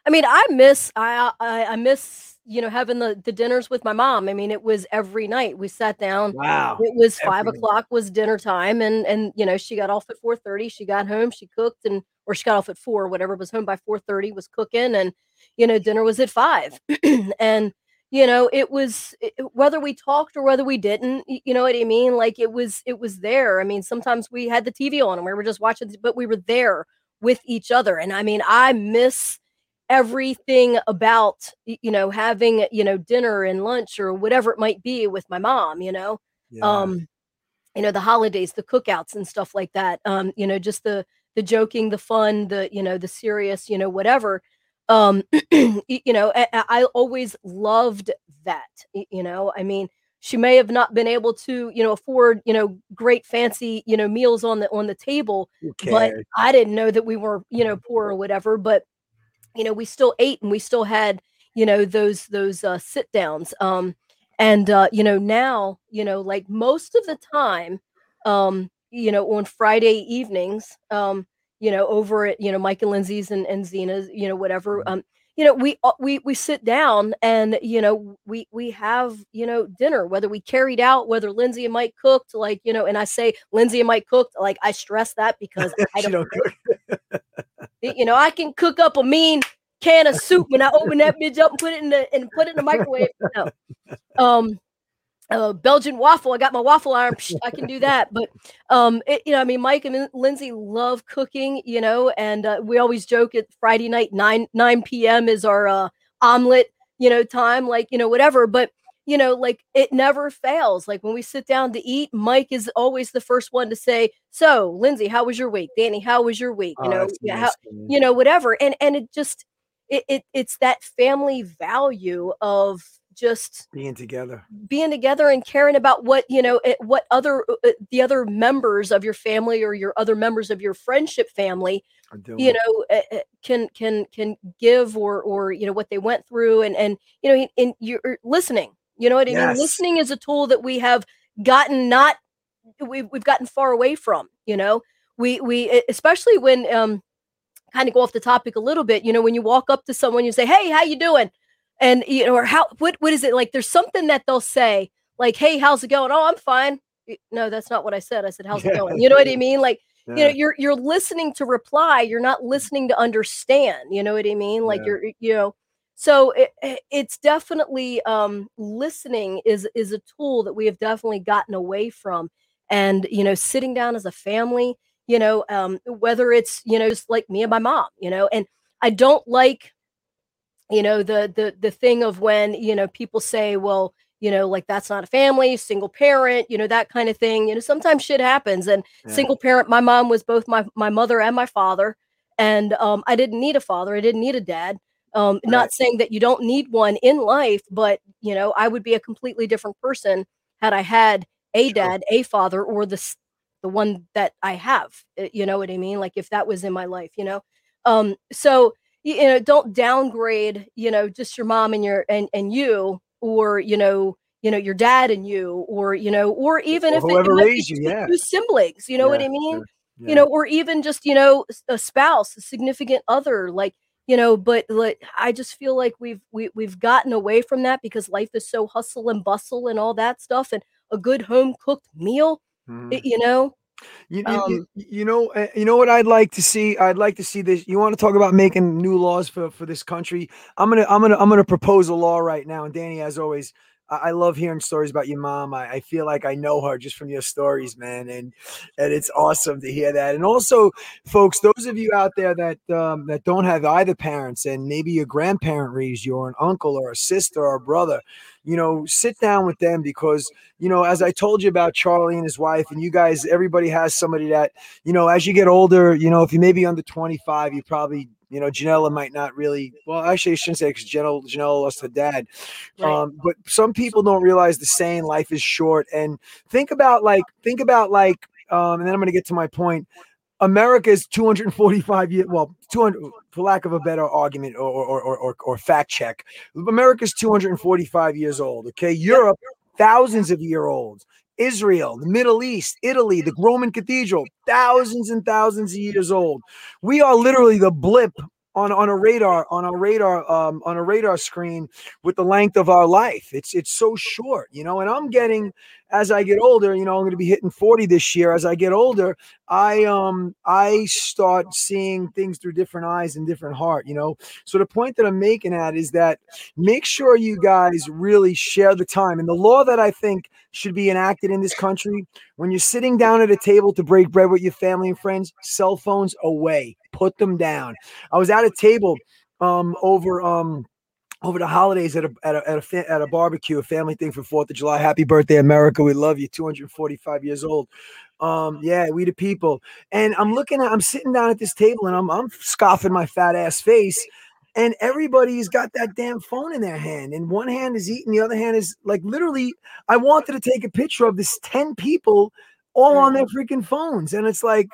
S1: I mean, I miss I I, I miss you know, having the, the dinners with my mom. I mean, it was every night we sat down.
S2: Wow.
S1: It was every five o'clock was dinner time. And, and, you know, she got off at 430, she got home, she cooked and, or she got off at four, whatever was home by 430 was cooking. And, you know, dinner was at five and, you know, it was it, whether we talked or whether we didn't, you know what I mean? Like it was, it was there. I mean, sometimes we had the TV on and we were just watching, but we were there with each other. And I mean, I miss, everything about you know having you know dinner and lunch or whatever it might be with my mom you know yeah. um you know the holidays the cookouts and stuff like that um you know just the the joking the fun the you know the serious you know whatever um you know I, I always loved that you know i mean she may have not been able to you know afford you know great fancy you know meals on the on the table but i didn't know that we were you know poor or whatever but you know, we still ate and we still had, you know, those those uh, sit downs. Um, and uh, you know, now, you know, like most of the time, um, you know, on Friday evenings, um, you know, over at you know Mike and Lindsay's and, and Zena's, you know, whatever. Mm-hmm. Um, you know, we we we sit down and you know we we have you know dinner. Whether we carried out, whether Lindsay and Mike cooked, like you know, and I say Lindsay and Mike cooked, like I stress that because I don't. don't cook. you know, I can cook up a mean can of soup when I open that bitch up and put it in the and put it in the microwave. No. Um, uh, Belgian waffle. I got my waffle iron. I can do that. But um, it, you know, I mean, Mike and Lindsay love cooking. You know, and uh, we always joke at Friday night nine nine p.m. is our uh, omelet. You know, time like you know whatever. But you know, like it never fails. Like when we sit down to eat, Mike is always the first one to say, "So, Lindsay, how was your week? Dani, how was your week? You oh, know, yeah, how, you know, whatever." And and it just it, it it's that family value of just
S2: being together
S1: being together and caring about what you know what other uh, the other members of your family or your other members of your friendship family you know uh, can can can give or or you know what they went through and and you know and you're listening you know what I yes. mean? Listening is a tool that we have gotten not we've we've gotten far away from, you know. We we especially when um kind of go off the topic a little bit, you know, when you walk up to someone you say, "Hey, how you doing?" And you know, or how what what is it like there's something that they'll say like, "Hey, how's it going?" "Oh, I'm fine." No, that's not what I said. I said, "How's it going?" You know what I mean? Like yeah. you know you're you're listening to reply you're not listening to understand you know what i mean like yeah. you're you know so it, it's definitely um, listening is is a tool that we have definitely gotten away from and you know sitting down as a family you know um, whether it's you know just like me and my mom you know and i don't like you know the the the thing of when you know people say well you know like that's not a family single parent you know that kind of thing you know sometimes shit happens and yeah. single parent my mom was both my my mother and my father and um, i didn't need a father i didn't need a dad um, right. Not saying that you don't need one in life, but you know, I would be a completely different person had I had a dad, a father, or the the one that I have. Eh, you know what I mean? Like if that was in my life, you know. Um, so you know, don't downgrade, you know, just your mom and your and and you, or you know, you know, your dad and you, or you know, or even or if
S2: whoever it, raised you, yeah,
S1: siblings, you know yeah, what I mean? Yeah. You know, or even just you know, a spouse, a significant other, like you know but like i just feel like we've we, we've gotten away from that because life is so hustle and bustle and all that stuff and a good home cooked meal mm. it, you know
S2: you, um, you, you, know eh, you know what i'd like to see? I'd like to see this you want to talk about making new laws for for this country? I'm gonna i'm gonna i'm gonna propose a law right now and dani as always I love hearing stories about your mom. I, I, feel like I know her just from your stories, man, and and it's awesome to hear that. And also, folks, those of you out there that um, that don't have either parents, and maybe your grandparent raised you, or an uncle, or a sister, or a brother, you know, sit down with them because you know, as I told you about Charlie and his wife, and you guys, everybody has somebody that you know, as you get older, you know, if you may be under twenty five, you probably you know, Janella might not really. Well, actually, I shouldn't say because Janella, Janella lost her dad. Right. Um, but some people don't realize the saying "life is short." And think about like think about like, um, and then I'm going to get to my point. America is 245 years. Well, 200 for lack of a better argument or or, or, or, or fact check. America's 245 years old. Okay, Europe thousands of year olds. Israel, the Middle East, Italy, the Roman cathedral, thousands and thousands of years old. We are literally the blip on, on a radar on a radar um, on a radar screen with the length of our life. It's it's so short, you know. And I'm getting as I get older, you know, I'm going to be hitting 40 this year. As I get older, I um I start seeing things through different eyes and different heart, you know. So the point that I'm making at is that make sure you guys really share the time. And the law that I think should be enacted in this country when you're sitting down at a table to break bread with your family and friends, cell phones away put them down. I was at a table um, over um, over the holidays at a at a, at a, at a barbecue, a family thing for Fourth of July. Happy birthday, America! We love you. 245 years old. Um, yeah, we the people. And I'm looking at, I'm sitting down at this table, and I'm I'm scoffing my fat ass face. And everybody's got that damn phone in their hand. And one hand is eating, the other hand is like literally. I wanted to take a picture of this 10 people all on their freaking phones. And it's like,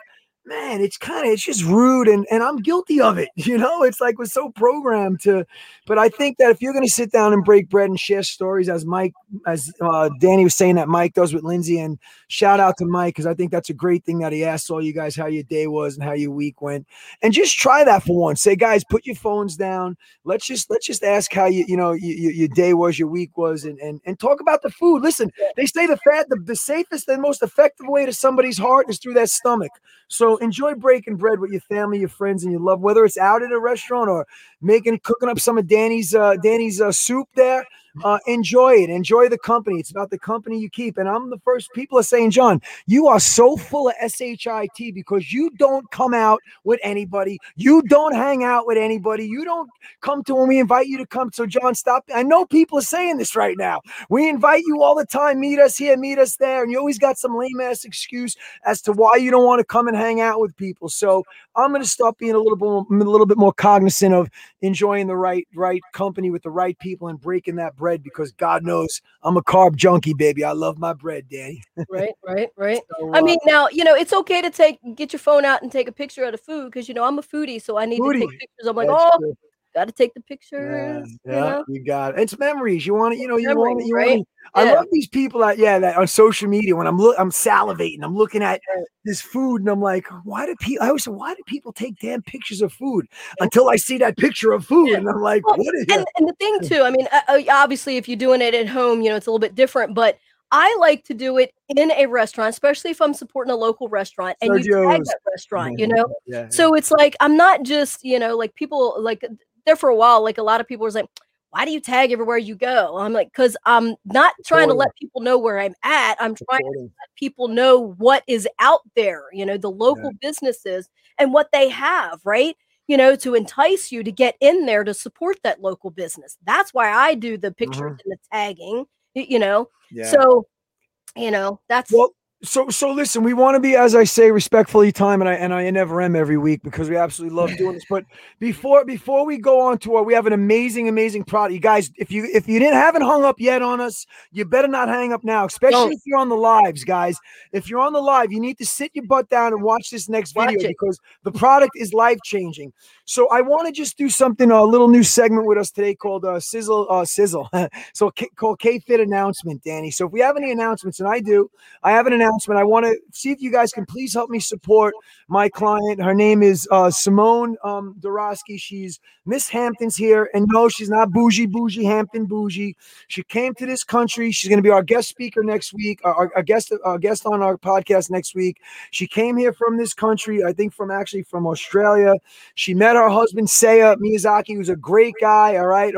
S2: man, it's kind of it's just rude and and I'm guilty of it. You know, it's like we're so programmed to. But I think that if you're going to sit down and break bread and share stories, as Mike, as uh, Dani was saying that Mike does with Lindsay, and shout out to Mike because I think that's a great thing that he asked all you guys how your day was and how your week went, and just try that for once. Say, guys, put your phones down. Let's just let's just ask how you you know you, your day was, your week was, and and and talk about the food. Listen, they say the fat the, the safest and most effective way to somebody's heart is through that stomach. So enjoy breaking bread with your family, your friends, and your love, whether it's out at a restaurant or making cooking up some of Dani's uh, Dani's uh, soup there uh, enjoy it. Enjoy the company. It's about the company you keep. And I'm the first people are saying, Jon, you are so full of shit because you don't come out with anybody. You don't hang out with anybody. You don't come to when we invite you to come. So, Jon, stop. I know people are saying this right now. We invite you all the time. Meet us here, meet us there, and you always got some lame ass excuse as to why you don't want to come and hang out with people. So, I'm going to stop being a little bit, a little bit more cognizant of enjoying the right, right company with the right people and breaking that bread because God knows I'm a carb junkie, baby. I love my bread, Dani.
S1: right, right, right. So, uh, I mean, now you know it's okay to take get your phone out and take a picture of the food because you know I'm a foodie, so I need foodie. to take pictures. I'm like, oh, true. Got to take the pictures.
S2: Yeah, yeah you, know? you, got it. It's memories. You want it. You know, you want it. You right? want it. I love these people that yeah that on social media when I'm look I'm salivating I'm looking at this food and I'm like why do people I always say why do people take damn pictures of food until I see that picture of food and I'm like well, what is
S1: and, and the thing too I mean uh, uh, obviously if you're doing it at home you know it's a little bit different but I like to do it in a restaurant, especially if I'm supporting a local restaurant and Sergio's. you tag that restaurant, you know? Yeah, yeah. So it's like, I'm not just, you know, like people like there for a while, like a lot of people was like, why do you tag everywhere you go? I'm like, because I'm not trying to let people know where I'm at. I'm trying to let people know what is out there, you know, the local yeah. businesses and what they have, right? You know, to entice you to get in there to support that local business. That's why I do the pictures mm-hmm. and the tagging, you know. Yeah. So, you know, that's
S2: well, so so listen, we want to be, as I say, respectfully time, and I and I never am every week because we absolutely love doing this. But before before we go on tour, we have an amazing, amazing product. You guys, if you if you didn't haven't hung up yet on us, you better not hang up now, especially Don't. if you're on the lives, guys. If you're on the live, you need to sit your butt down and watch this next watch video it. because the product is life changing. So I want to just do something, a little new segment with us today called uh, Sisel uh, Sisel. so K- called K Fit announcement, Dani. So if we have any announcements, and I do, I have an announcement. I want to see if you guys can please help me support my client. Her name is uh, Simone um, Dorosky. She's Miss Hampton's here, and no, she's not bougie, bougie, Hampton bougie. She came to this country. She's going to be our guest speaker next week, our, our guest, our guest on our podcast next week. She came here from this country, I think from actually from Australia. She met her husband Seiya Miyazaki, who's a great guy. All right,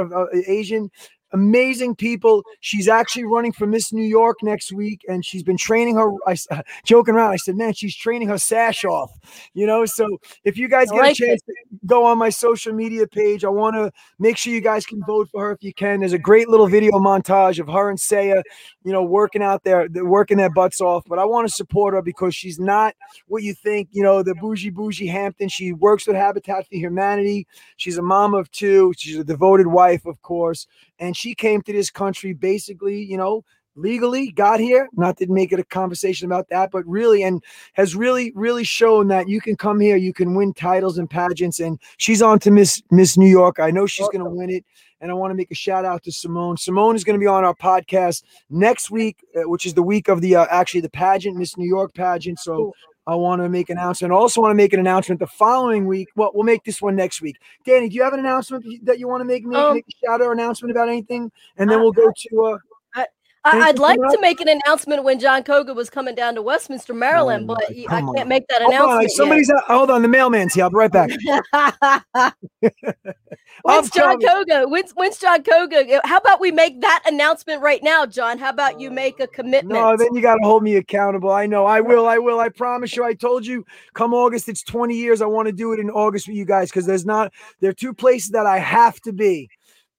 S2: Asian amazing people. She's actually running for Miss New York next week, and she's been training her. I uh, joking around. I said, "Man, she's training her sash off." You know, so if you guys get like a chance to go on my social media page, I want to make sure you guys can vote for her if you can. There's a great little video montage of her and Saya, you know, working out there, working their butts off. But I want to support her because she's not what you think. You know, the bougie bougie Hampton. She works with Habitat for Humanity. She's a mom of two. She's a devoted wife, of course, and she came to this country basically, you know, legally got here not to make it a conversation about that but really and has really really shown that you can come here you can win titles and pageants and she's on to miss miss new york. I know she's going to win it and i want to make a shout out to simone. Simone is going to be on our podcast next week uh, which is the week of the uh, actually the pageant miss new york pageant so I want to make an announcement. I also want to make an announcement the following week. Well, we'll make this one next week. Dani, do you have an announcement that you want to make? Make, um, make a shout out announcement about anything, and then we'll go to. Uh,
S1: I, would like to make an announcement when Jon Koga was coming down to Westminster, Maryland, oh, but I can't on. make that hold announcement.
S2: On, somebody's out, hold on, the mailman's here. I'll be right back.
S1: when's Jon Koga? When's, when's Jon Koga? Eh, how about we make that announcement right now, Jon? How about you make a commitment?
S2: No, then you got to hold me accountable. I know. I will. I will. I promise you. I told you. Come August, it's 20 years. I want to do it in August with you guys because there's not. There are two places that I have to be.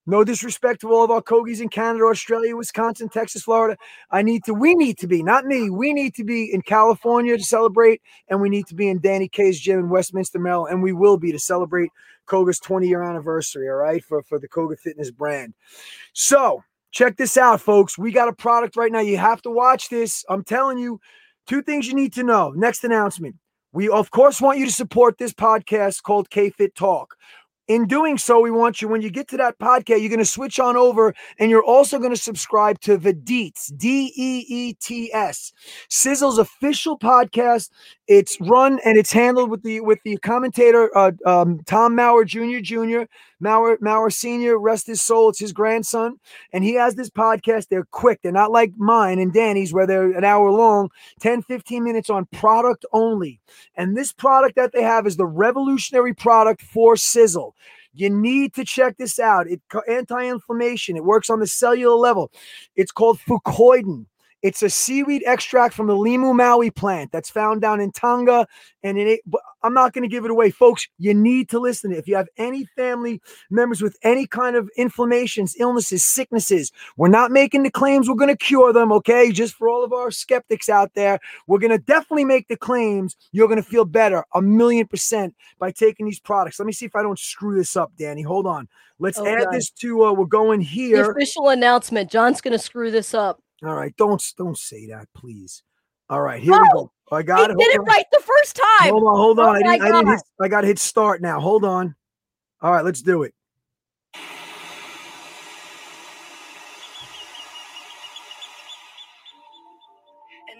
S2: No disrespect to all of our Kogies in Canada, Australia, Wisconsin, Texas, Florida. I need to, we need to be, not me, we need to be in California to celebrate, and we need to be in Dani K's gym in Westminster, Maryland, and we will be to celebrate Koga's 20 year anniversary, all right, for, for the Koga Fitness brand. So check this out, folks. We got a product right now. You have to watch this. I'm telling you, two things you need to know. Next announcement. We, of course, want you to support this podcast called K Fit Talk. In doing so, we want you, when you get to that podcast, you're going to switch on over and you're also going to subscribe to the Deets, D E E T S, Sisel's official podcast. It's run and it's handled with the with the commentator uh, um, Tom Mower Jr. Jr. Mower Mower Sr. Rest his soul. It's his grandson, and he has this podcast. They're quick. They're not like mine and Dani's where they're an hour long, 10, 15 minutes on product only. And this product that they have is the revolutionary product for Sisel. You need to check this out. It anti-inflammation. It works on the cellular level. It's called fucoidan. It's a seaweed extract from the Limu Maui plant that's found down in Tonga. And it, I'm not going to give it away, folks. You need to listen. If you have any family members with any kind of inflammations, illnesses, sicknesses, we're not making the claims we're going to cure them, okay? Just for all of our skeptics out there, we're going to definitely make the claims you're going to feel better a million percent by taking these products. Let me see if I don't screw this up, Dani. Hold on. Let's oh, add God. this to, uh, we're going here.
S1: The official announcement. Jon's going to screw this up.
S2: All right, don't don't say that, please. All right, here we go. I got
S1: it. Did it right the first time.
S2: Hold on, hold oh on. Oh I, didn't, I didn't. Hit, I got to hit start now. Hold on. All right, let's do it.
S3: In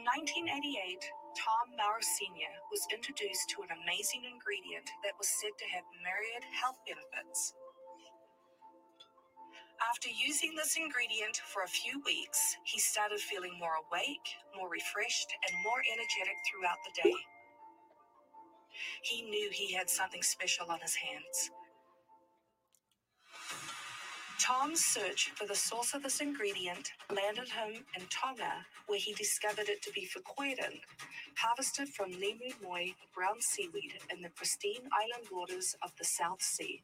S3: 1988, Tom Mower Sr. was introduced to an amazing ingredient that was said to have myriad health benefits. After using this ingredient for a few weeks, he started feeling more awake, more refreshed, and more energetic throughout the day. He knew he had something special on his hands. Tom's search for the source of this ingredient landed him in Tonga, where he discovered it to be fucoidan, harvested from limu moi brown seaweed in the pristine island waters of the South Sea.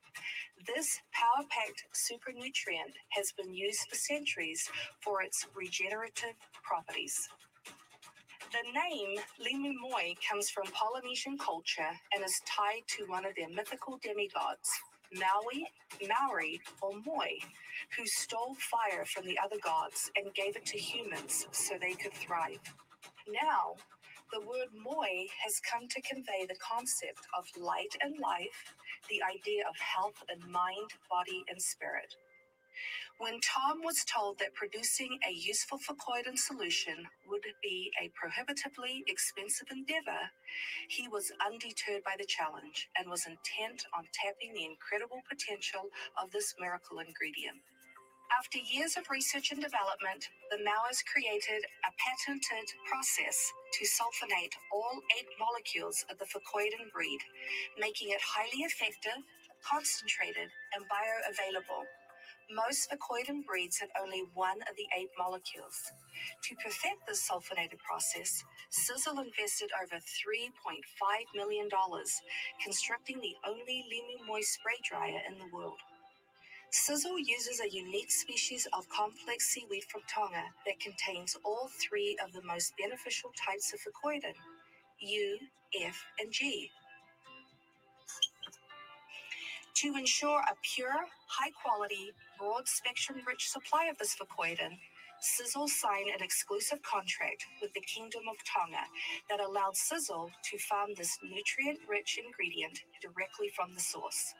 S3: This power packed super nutrient has been used for centuries for its regenerative properties. The name Limu Moi comes from Polynesian culture and is tied to one of their mythical demigods, Maui, Maori, or Moi, who stole fire from the other gods and gave it to humans so they could thrive. Now, the word Moi has come to convey the concept of light and life, the idea of health and mind, body, and spirit. When Tom was told that producing a useful fucoidan solution would be a prohibitively expensive endeavor, he was undeterred by the challenge and was intent on tapping the incredible potential of this miracle ingredient. After years of research and development, the Mowers created a patented process to sulfonate all eight molecules of the fucoidan breed, making it highly effective, concentrated, and bioavailable Most fucoidan breeds have only one of the eight molecules. To perfect this sulfonated process, Sisel invested over $3.5 million constructing the only Limu Moi spray dryer in the world. Sisel uses a unique species of complex seaweed from Tonga that contains all three of the most beneficial types of fucoidan U, F, and G. To ensure a pure, high quality, broad spectrum rich supply of this fucoidan, Sisel signed an exclusive contract with the Kingdom of Tonga that allowed Sisel to farm this nutrient rich ingredient directly from the source.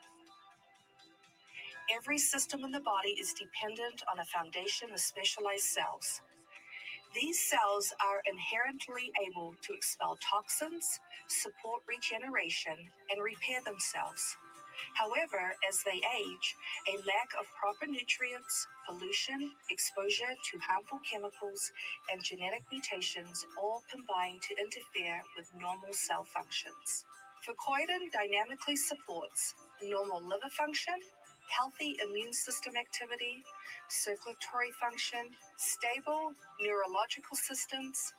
S3: Every system in the body is dependent on a foundation of specialized cells. These cells are inherently able to expel toxins, support regeneration, and repair themselves. However, as they age, a lack of proper nutrients, pollution, exposure to harmful chemicals, and genetic mutations all combine to interfere with normal cell functions. Fucoidan dynamically supports normal liver function, healthy immune system activity, circulatory function, stable neurological systems,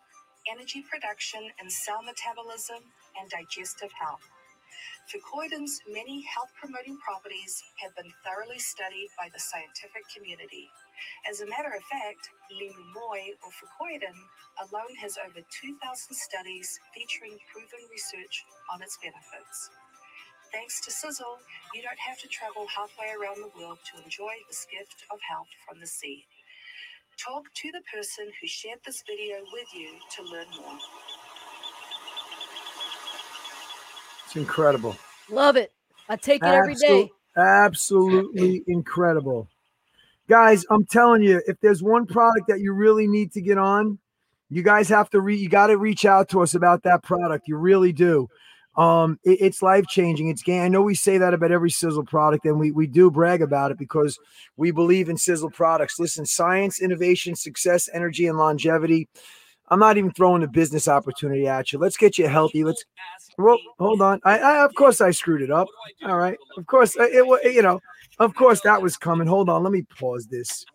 S3: energy production and cell metabolism, and digestive health. Fucoidan's many health promoting properties have been thoroughly studied by the scientific community. As a matter of fact, Limu Moi or Fucoidan alone has over 2,000 studies featuring proven research on its benefits. Thanks to Sisel, you don't have to travel halfway around the world to enjoy this gift of health from the sea. Talk to the person who shared this video with you to learn more.
S2: It's incredible.
S1: Love it. I take it every day.
S2: Absolutely incredible. Guys, I'm telling you, if there's one product that you really need to get on, you guys have to re- you got to reach out to us about that product. You really do. Um, it, it's life changing. It's game. I know we say that about every Sisel product, and we we do brag about it because we believe in Sisel products. Listen, science, innovation, success, energy, and longevity. I'm not even throwing a business opportunity at you. Let's get you healthy. Let's. Well, hold on. I, I of course I screwed it up. All right. Of course uh, it. You know. Of course that was coming. Hold on. Let me pause this.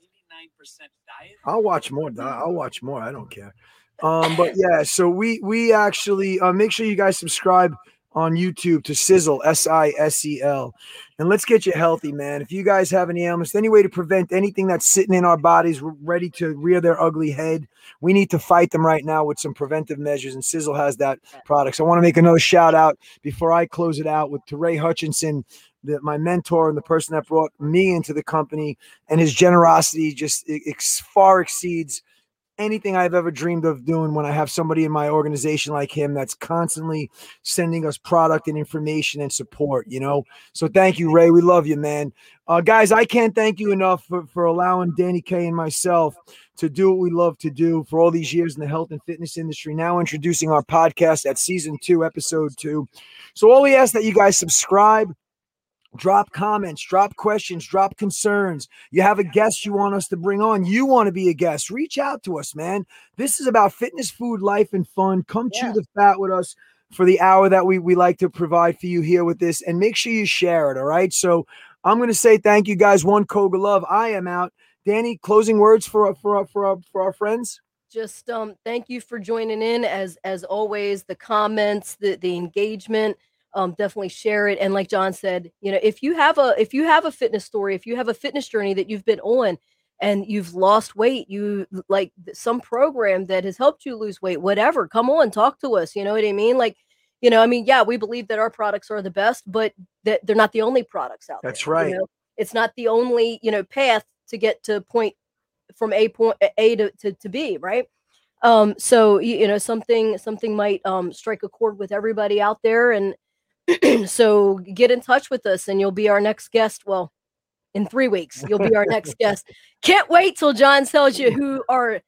S2: I'll watch more. I'll watch more. I don't care. Um, but yeah, so we we actually uh, make sure you guys subscribe on YouTube to Sisel S I S E L, and let's get you healthy, man. If you guys have any ailments, any way to prevent anything that's sitting in our bodies ready to rear their ugly head, we need to fight them right now with some preventive measures, and Sisel has that product. So I want to make another shout out before I close it out with to Ray Hutchinson. The, my mentor and the person that brought me into the company and his generosity just ex- far exceeds anything I've ever dreamed of doing when I have somebody in my organization like him that's constantly sending us product and information and support, you know. So thank you, Ray. We love you, man. Uh, guys, I can't thank you enough for, for allowing Dani K and myself to do what we love to do for all these years in the health and fitness industry. Now introducing our podcast at season two, episode two. So all we ask that you guys subscribe, drop comments, drop questions, drop concerns. You have a guest you want us to bring on, you want to be a guest, reach out to us, man. This is about fitness, food, life, and fun. Come yeah. chew the fat with us for the hour that we, we like to provide for you here with this, and make sure you share it. All right. So I'm going to say thank you guys. One Koga love. I am out. Dani, closing words for for for our, for our friends
S1: just um thank you for joining in as as always the comments the the engagement um, definitely share it. And like Jon said, you know, if you have a if you have a fitness story, if you have a fitness journey that you've been on and you've lost weight, you like some program that has helped you lose weight, whatever, come on, talk to us. You know what I mean? Like, you know, I mean, yeah, we believe that our products are the best, but that they're not the only products out there.
S2: That's
S1: there.
S2: right.
S1: You know? It's not the only, you know, path to get to point from A point A to, to, to B, right? Um, so you, you know, something something might um strike a chord with everybody out there and so get in touch with us and you'll be our next guest. Well, in three weeks, you'll be our next guest. Can't wait till Jon tells you who our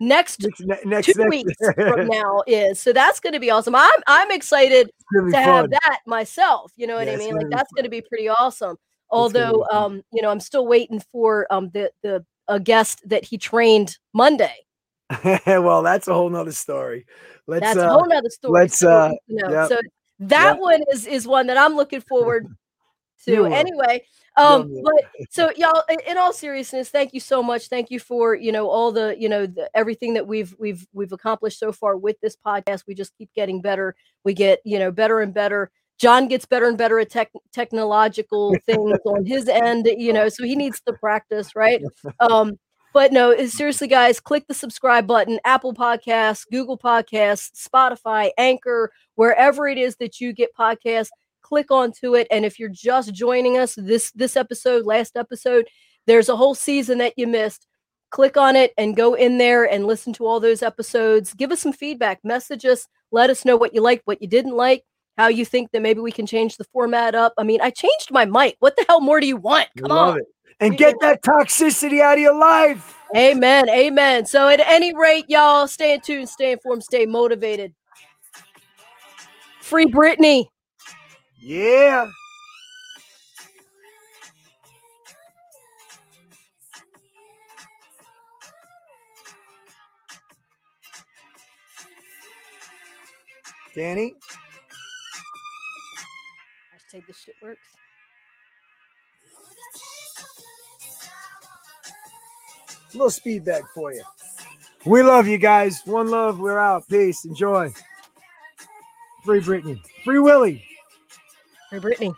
S1: next, next, next two next. weeks from now is. So that's going to be awesome. I'm I'm excited to fun. have that myself. You know what yeah, I mean? Like that's going to be pretty awesome. Although, um, you know, I'm still waiting for um the the a guest that he trained Monday.
S2: well, that's a whole nother story. Let's
S1: that's
S2: uh,
S1: a whole nother story.
S2: Let's uh,
S1: you know, yep. so that one is is one that I'm looking forward to. Anyway, Um,
S2: yeah.
S1: but so y'all, in- in all seriousness, thank you so much. Thank you for you know all the you know the, everything that we've we've we've accomplished so far with this podcast. We just keep getting better. We get you know better and better. Jon gets better and better at tech, technological things on his end, you know, so he needs to practice, right? Um, but no, seriously, guys, click the subscribe button. Apple Podcasts, Google Podcasts, Spotify, Anchor, wherever it is that you get podcasts click onto it. And if you're just joining us this this episode last episode there's a whole season that you missed. Click on it and go in there and listen to all those episodes. Give us some feedback. Message us. Let us know what you liked what you didn't like how you think that maybe we can change the format up. I mean i changed my mic. What the hell more do you want? Come
S2: Love
S1: on.
S2: it. And get that toxicity out of your life.
S1: amen amen so at any rate y'all stay tuned stay informed stay motivated free Britney.
S2: Yeah. Dani,
S1: Hashtag this shit works.
S2: A little speed bag for you. We love you guys. One love. We're out. Peace. Enjoy. Free Britney. Free Willy.
S1: Free Britney.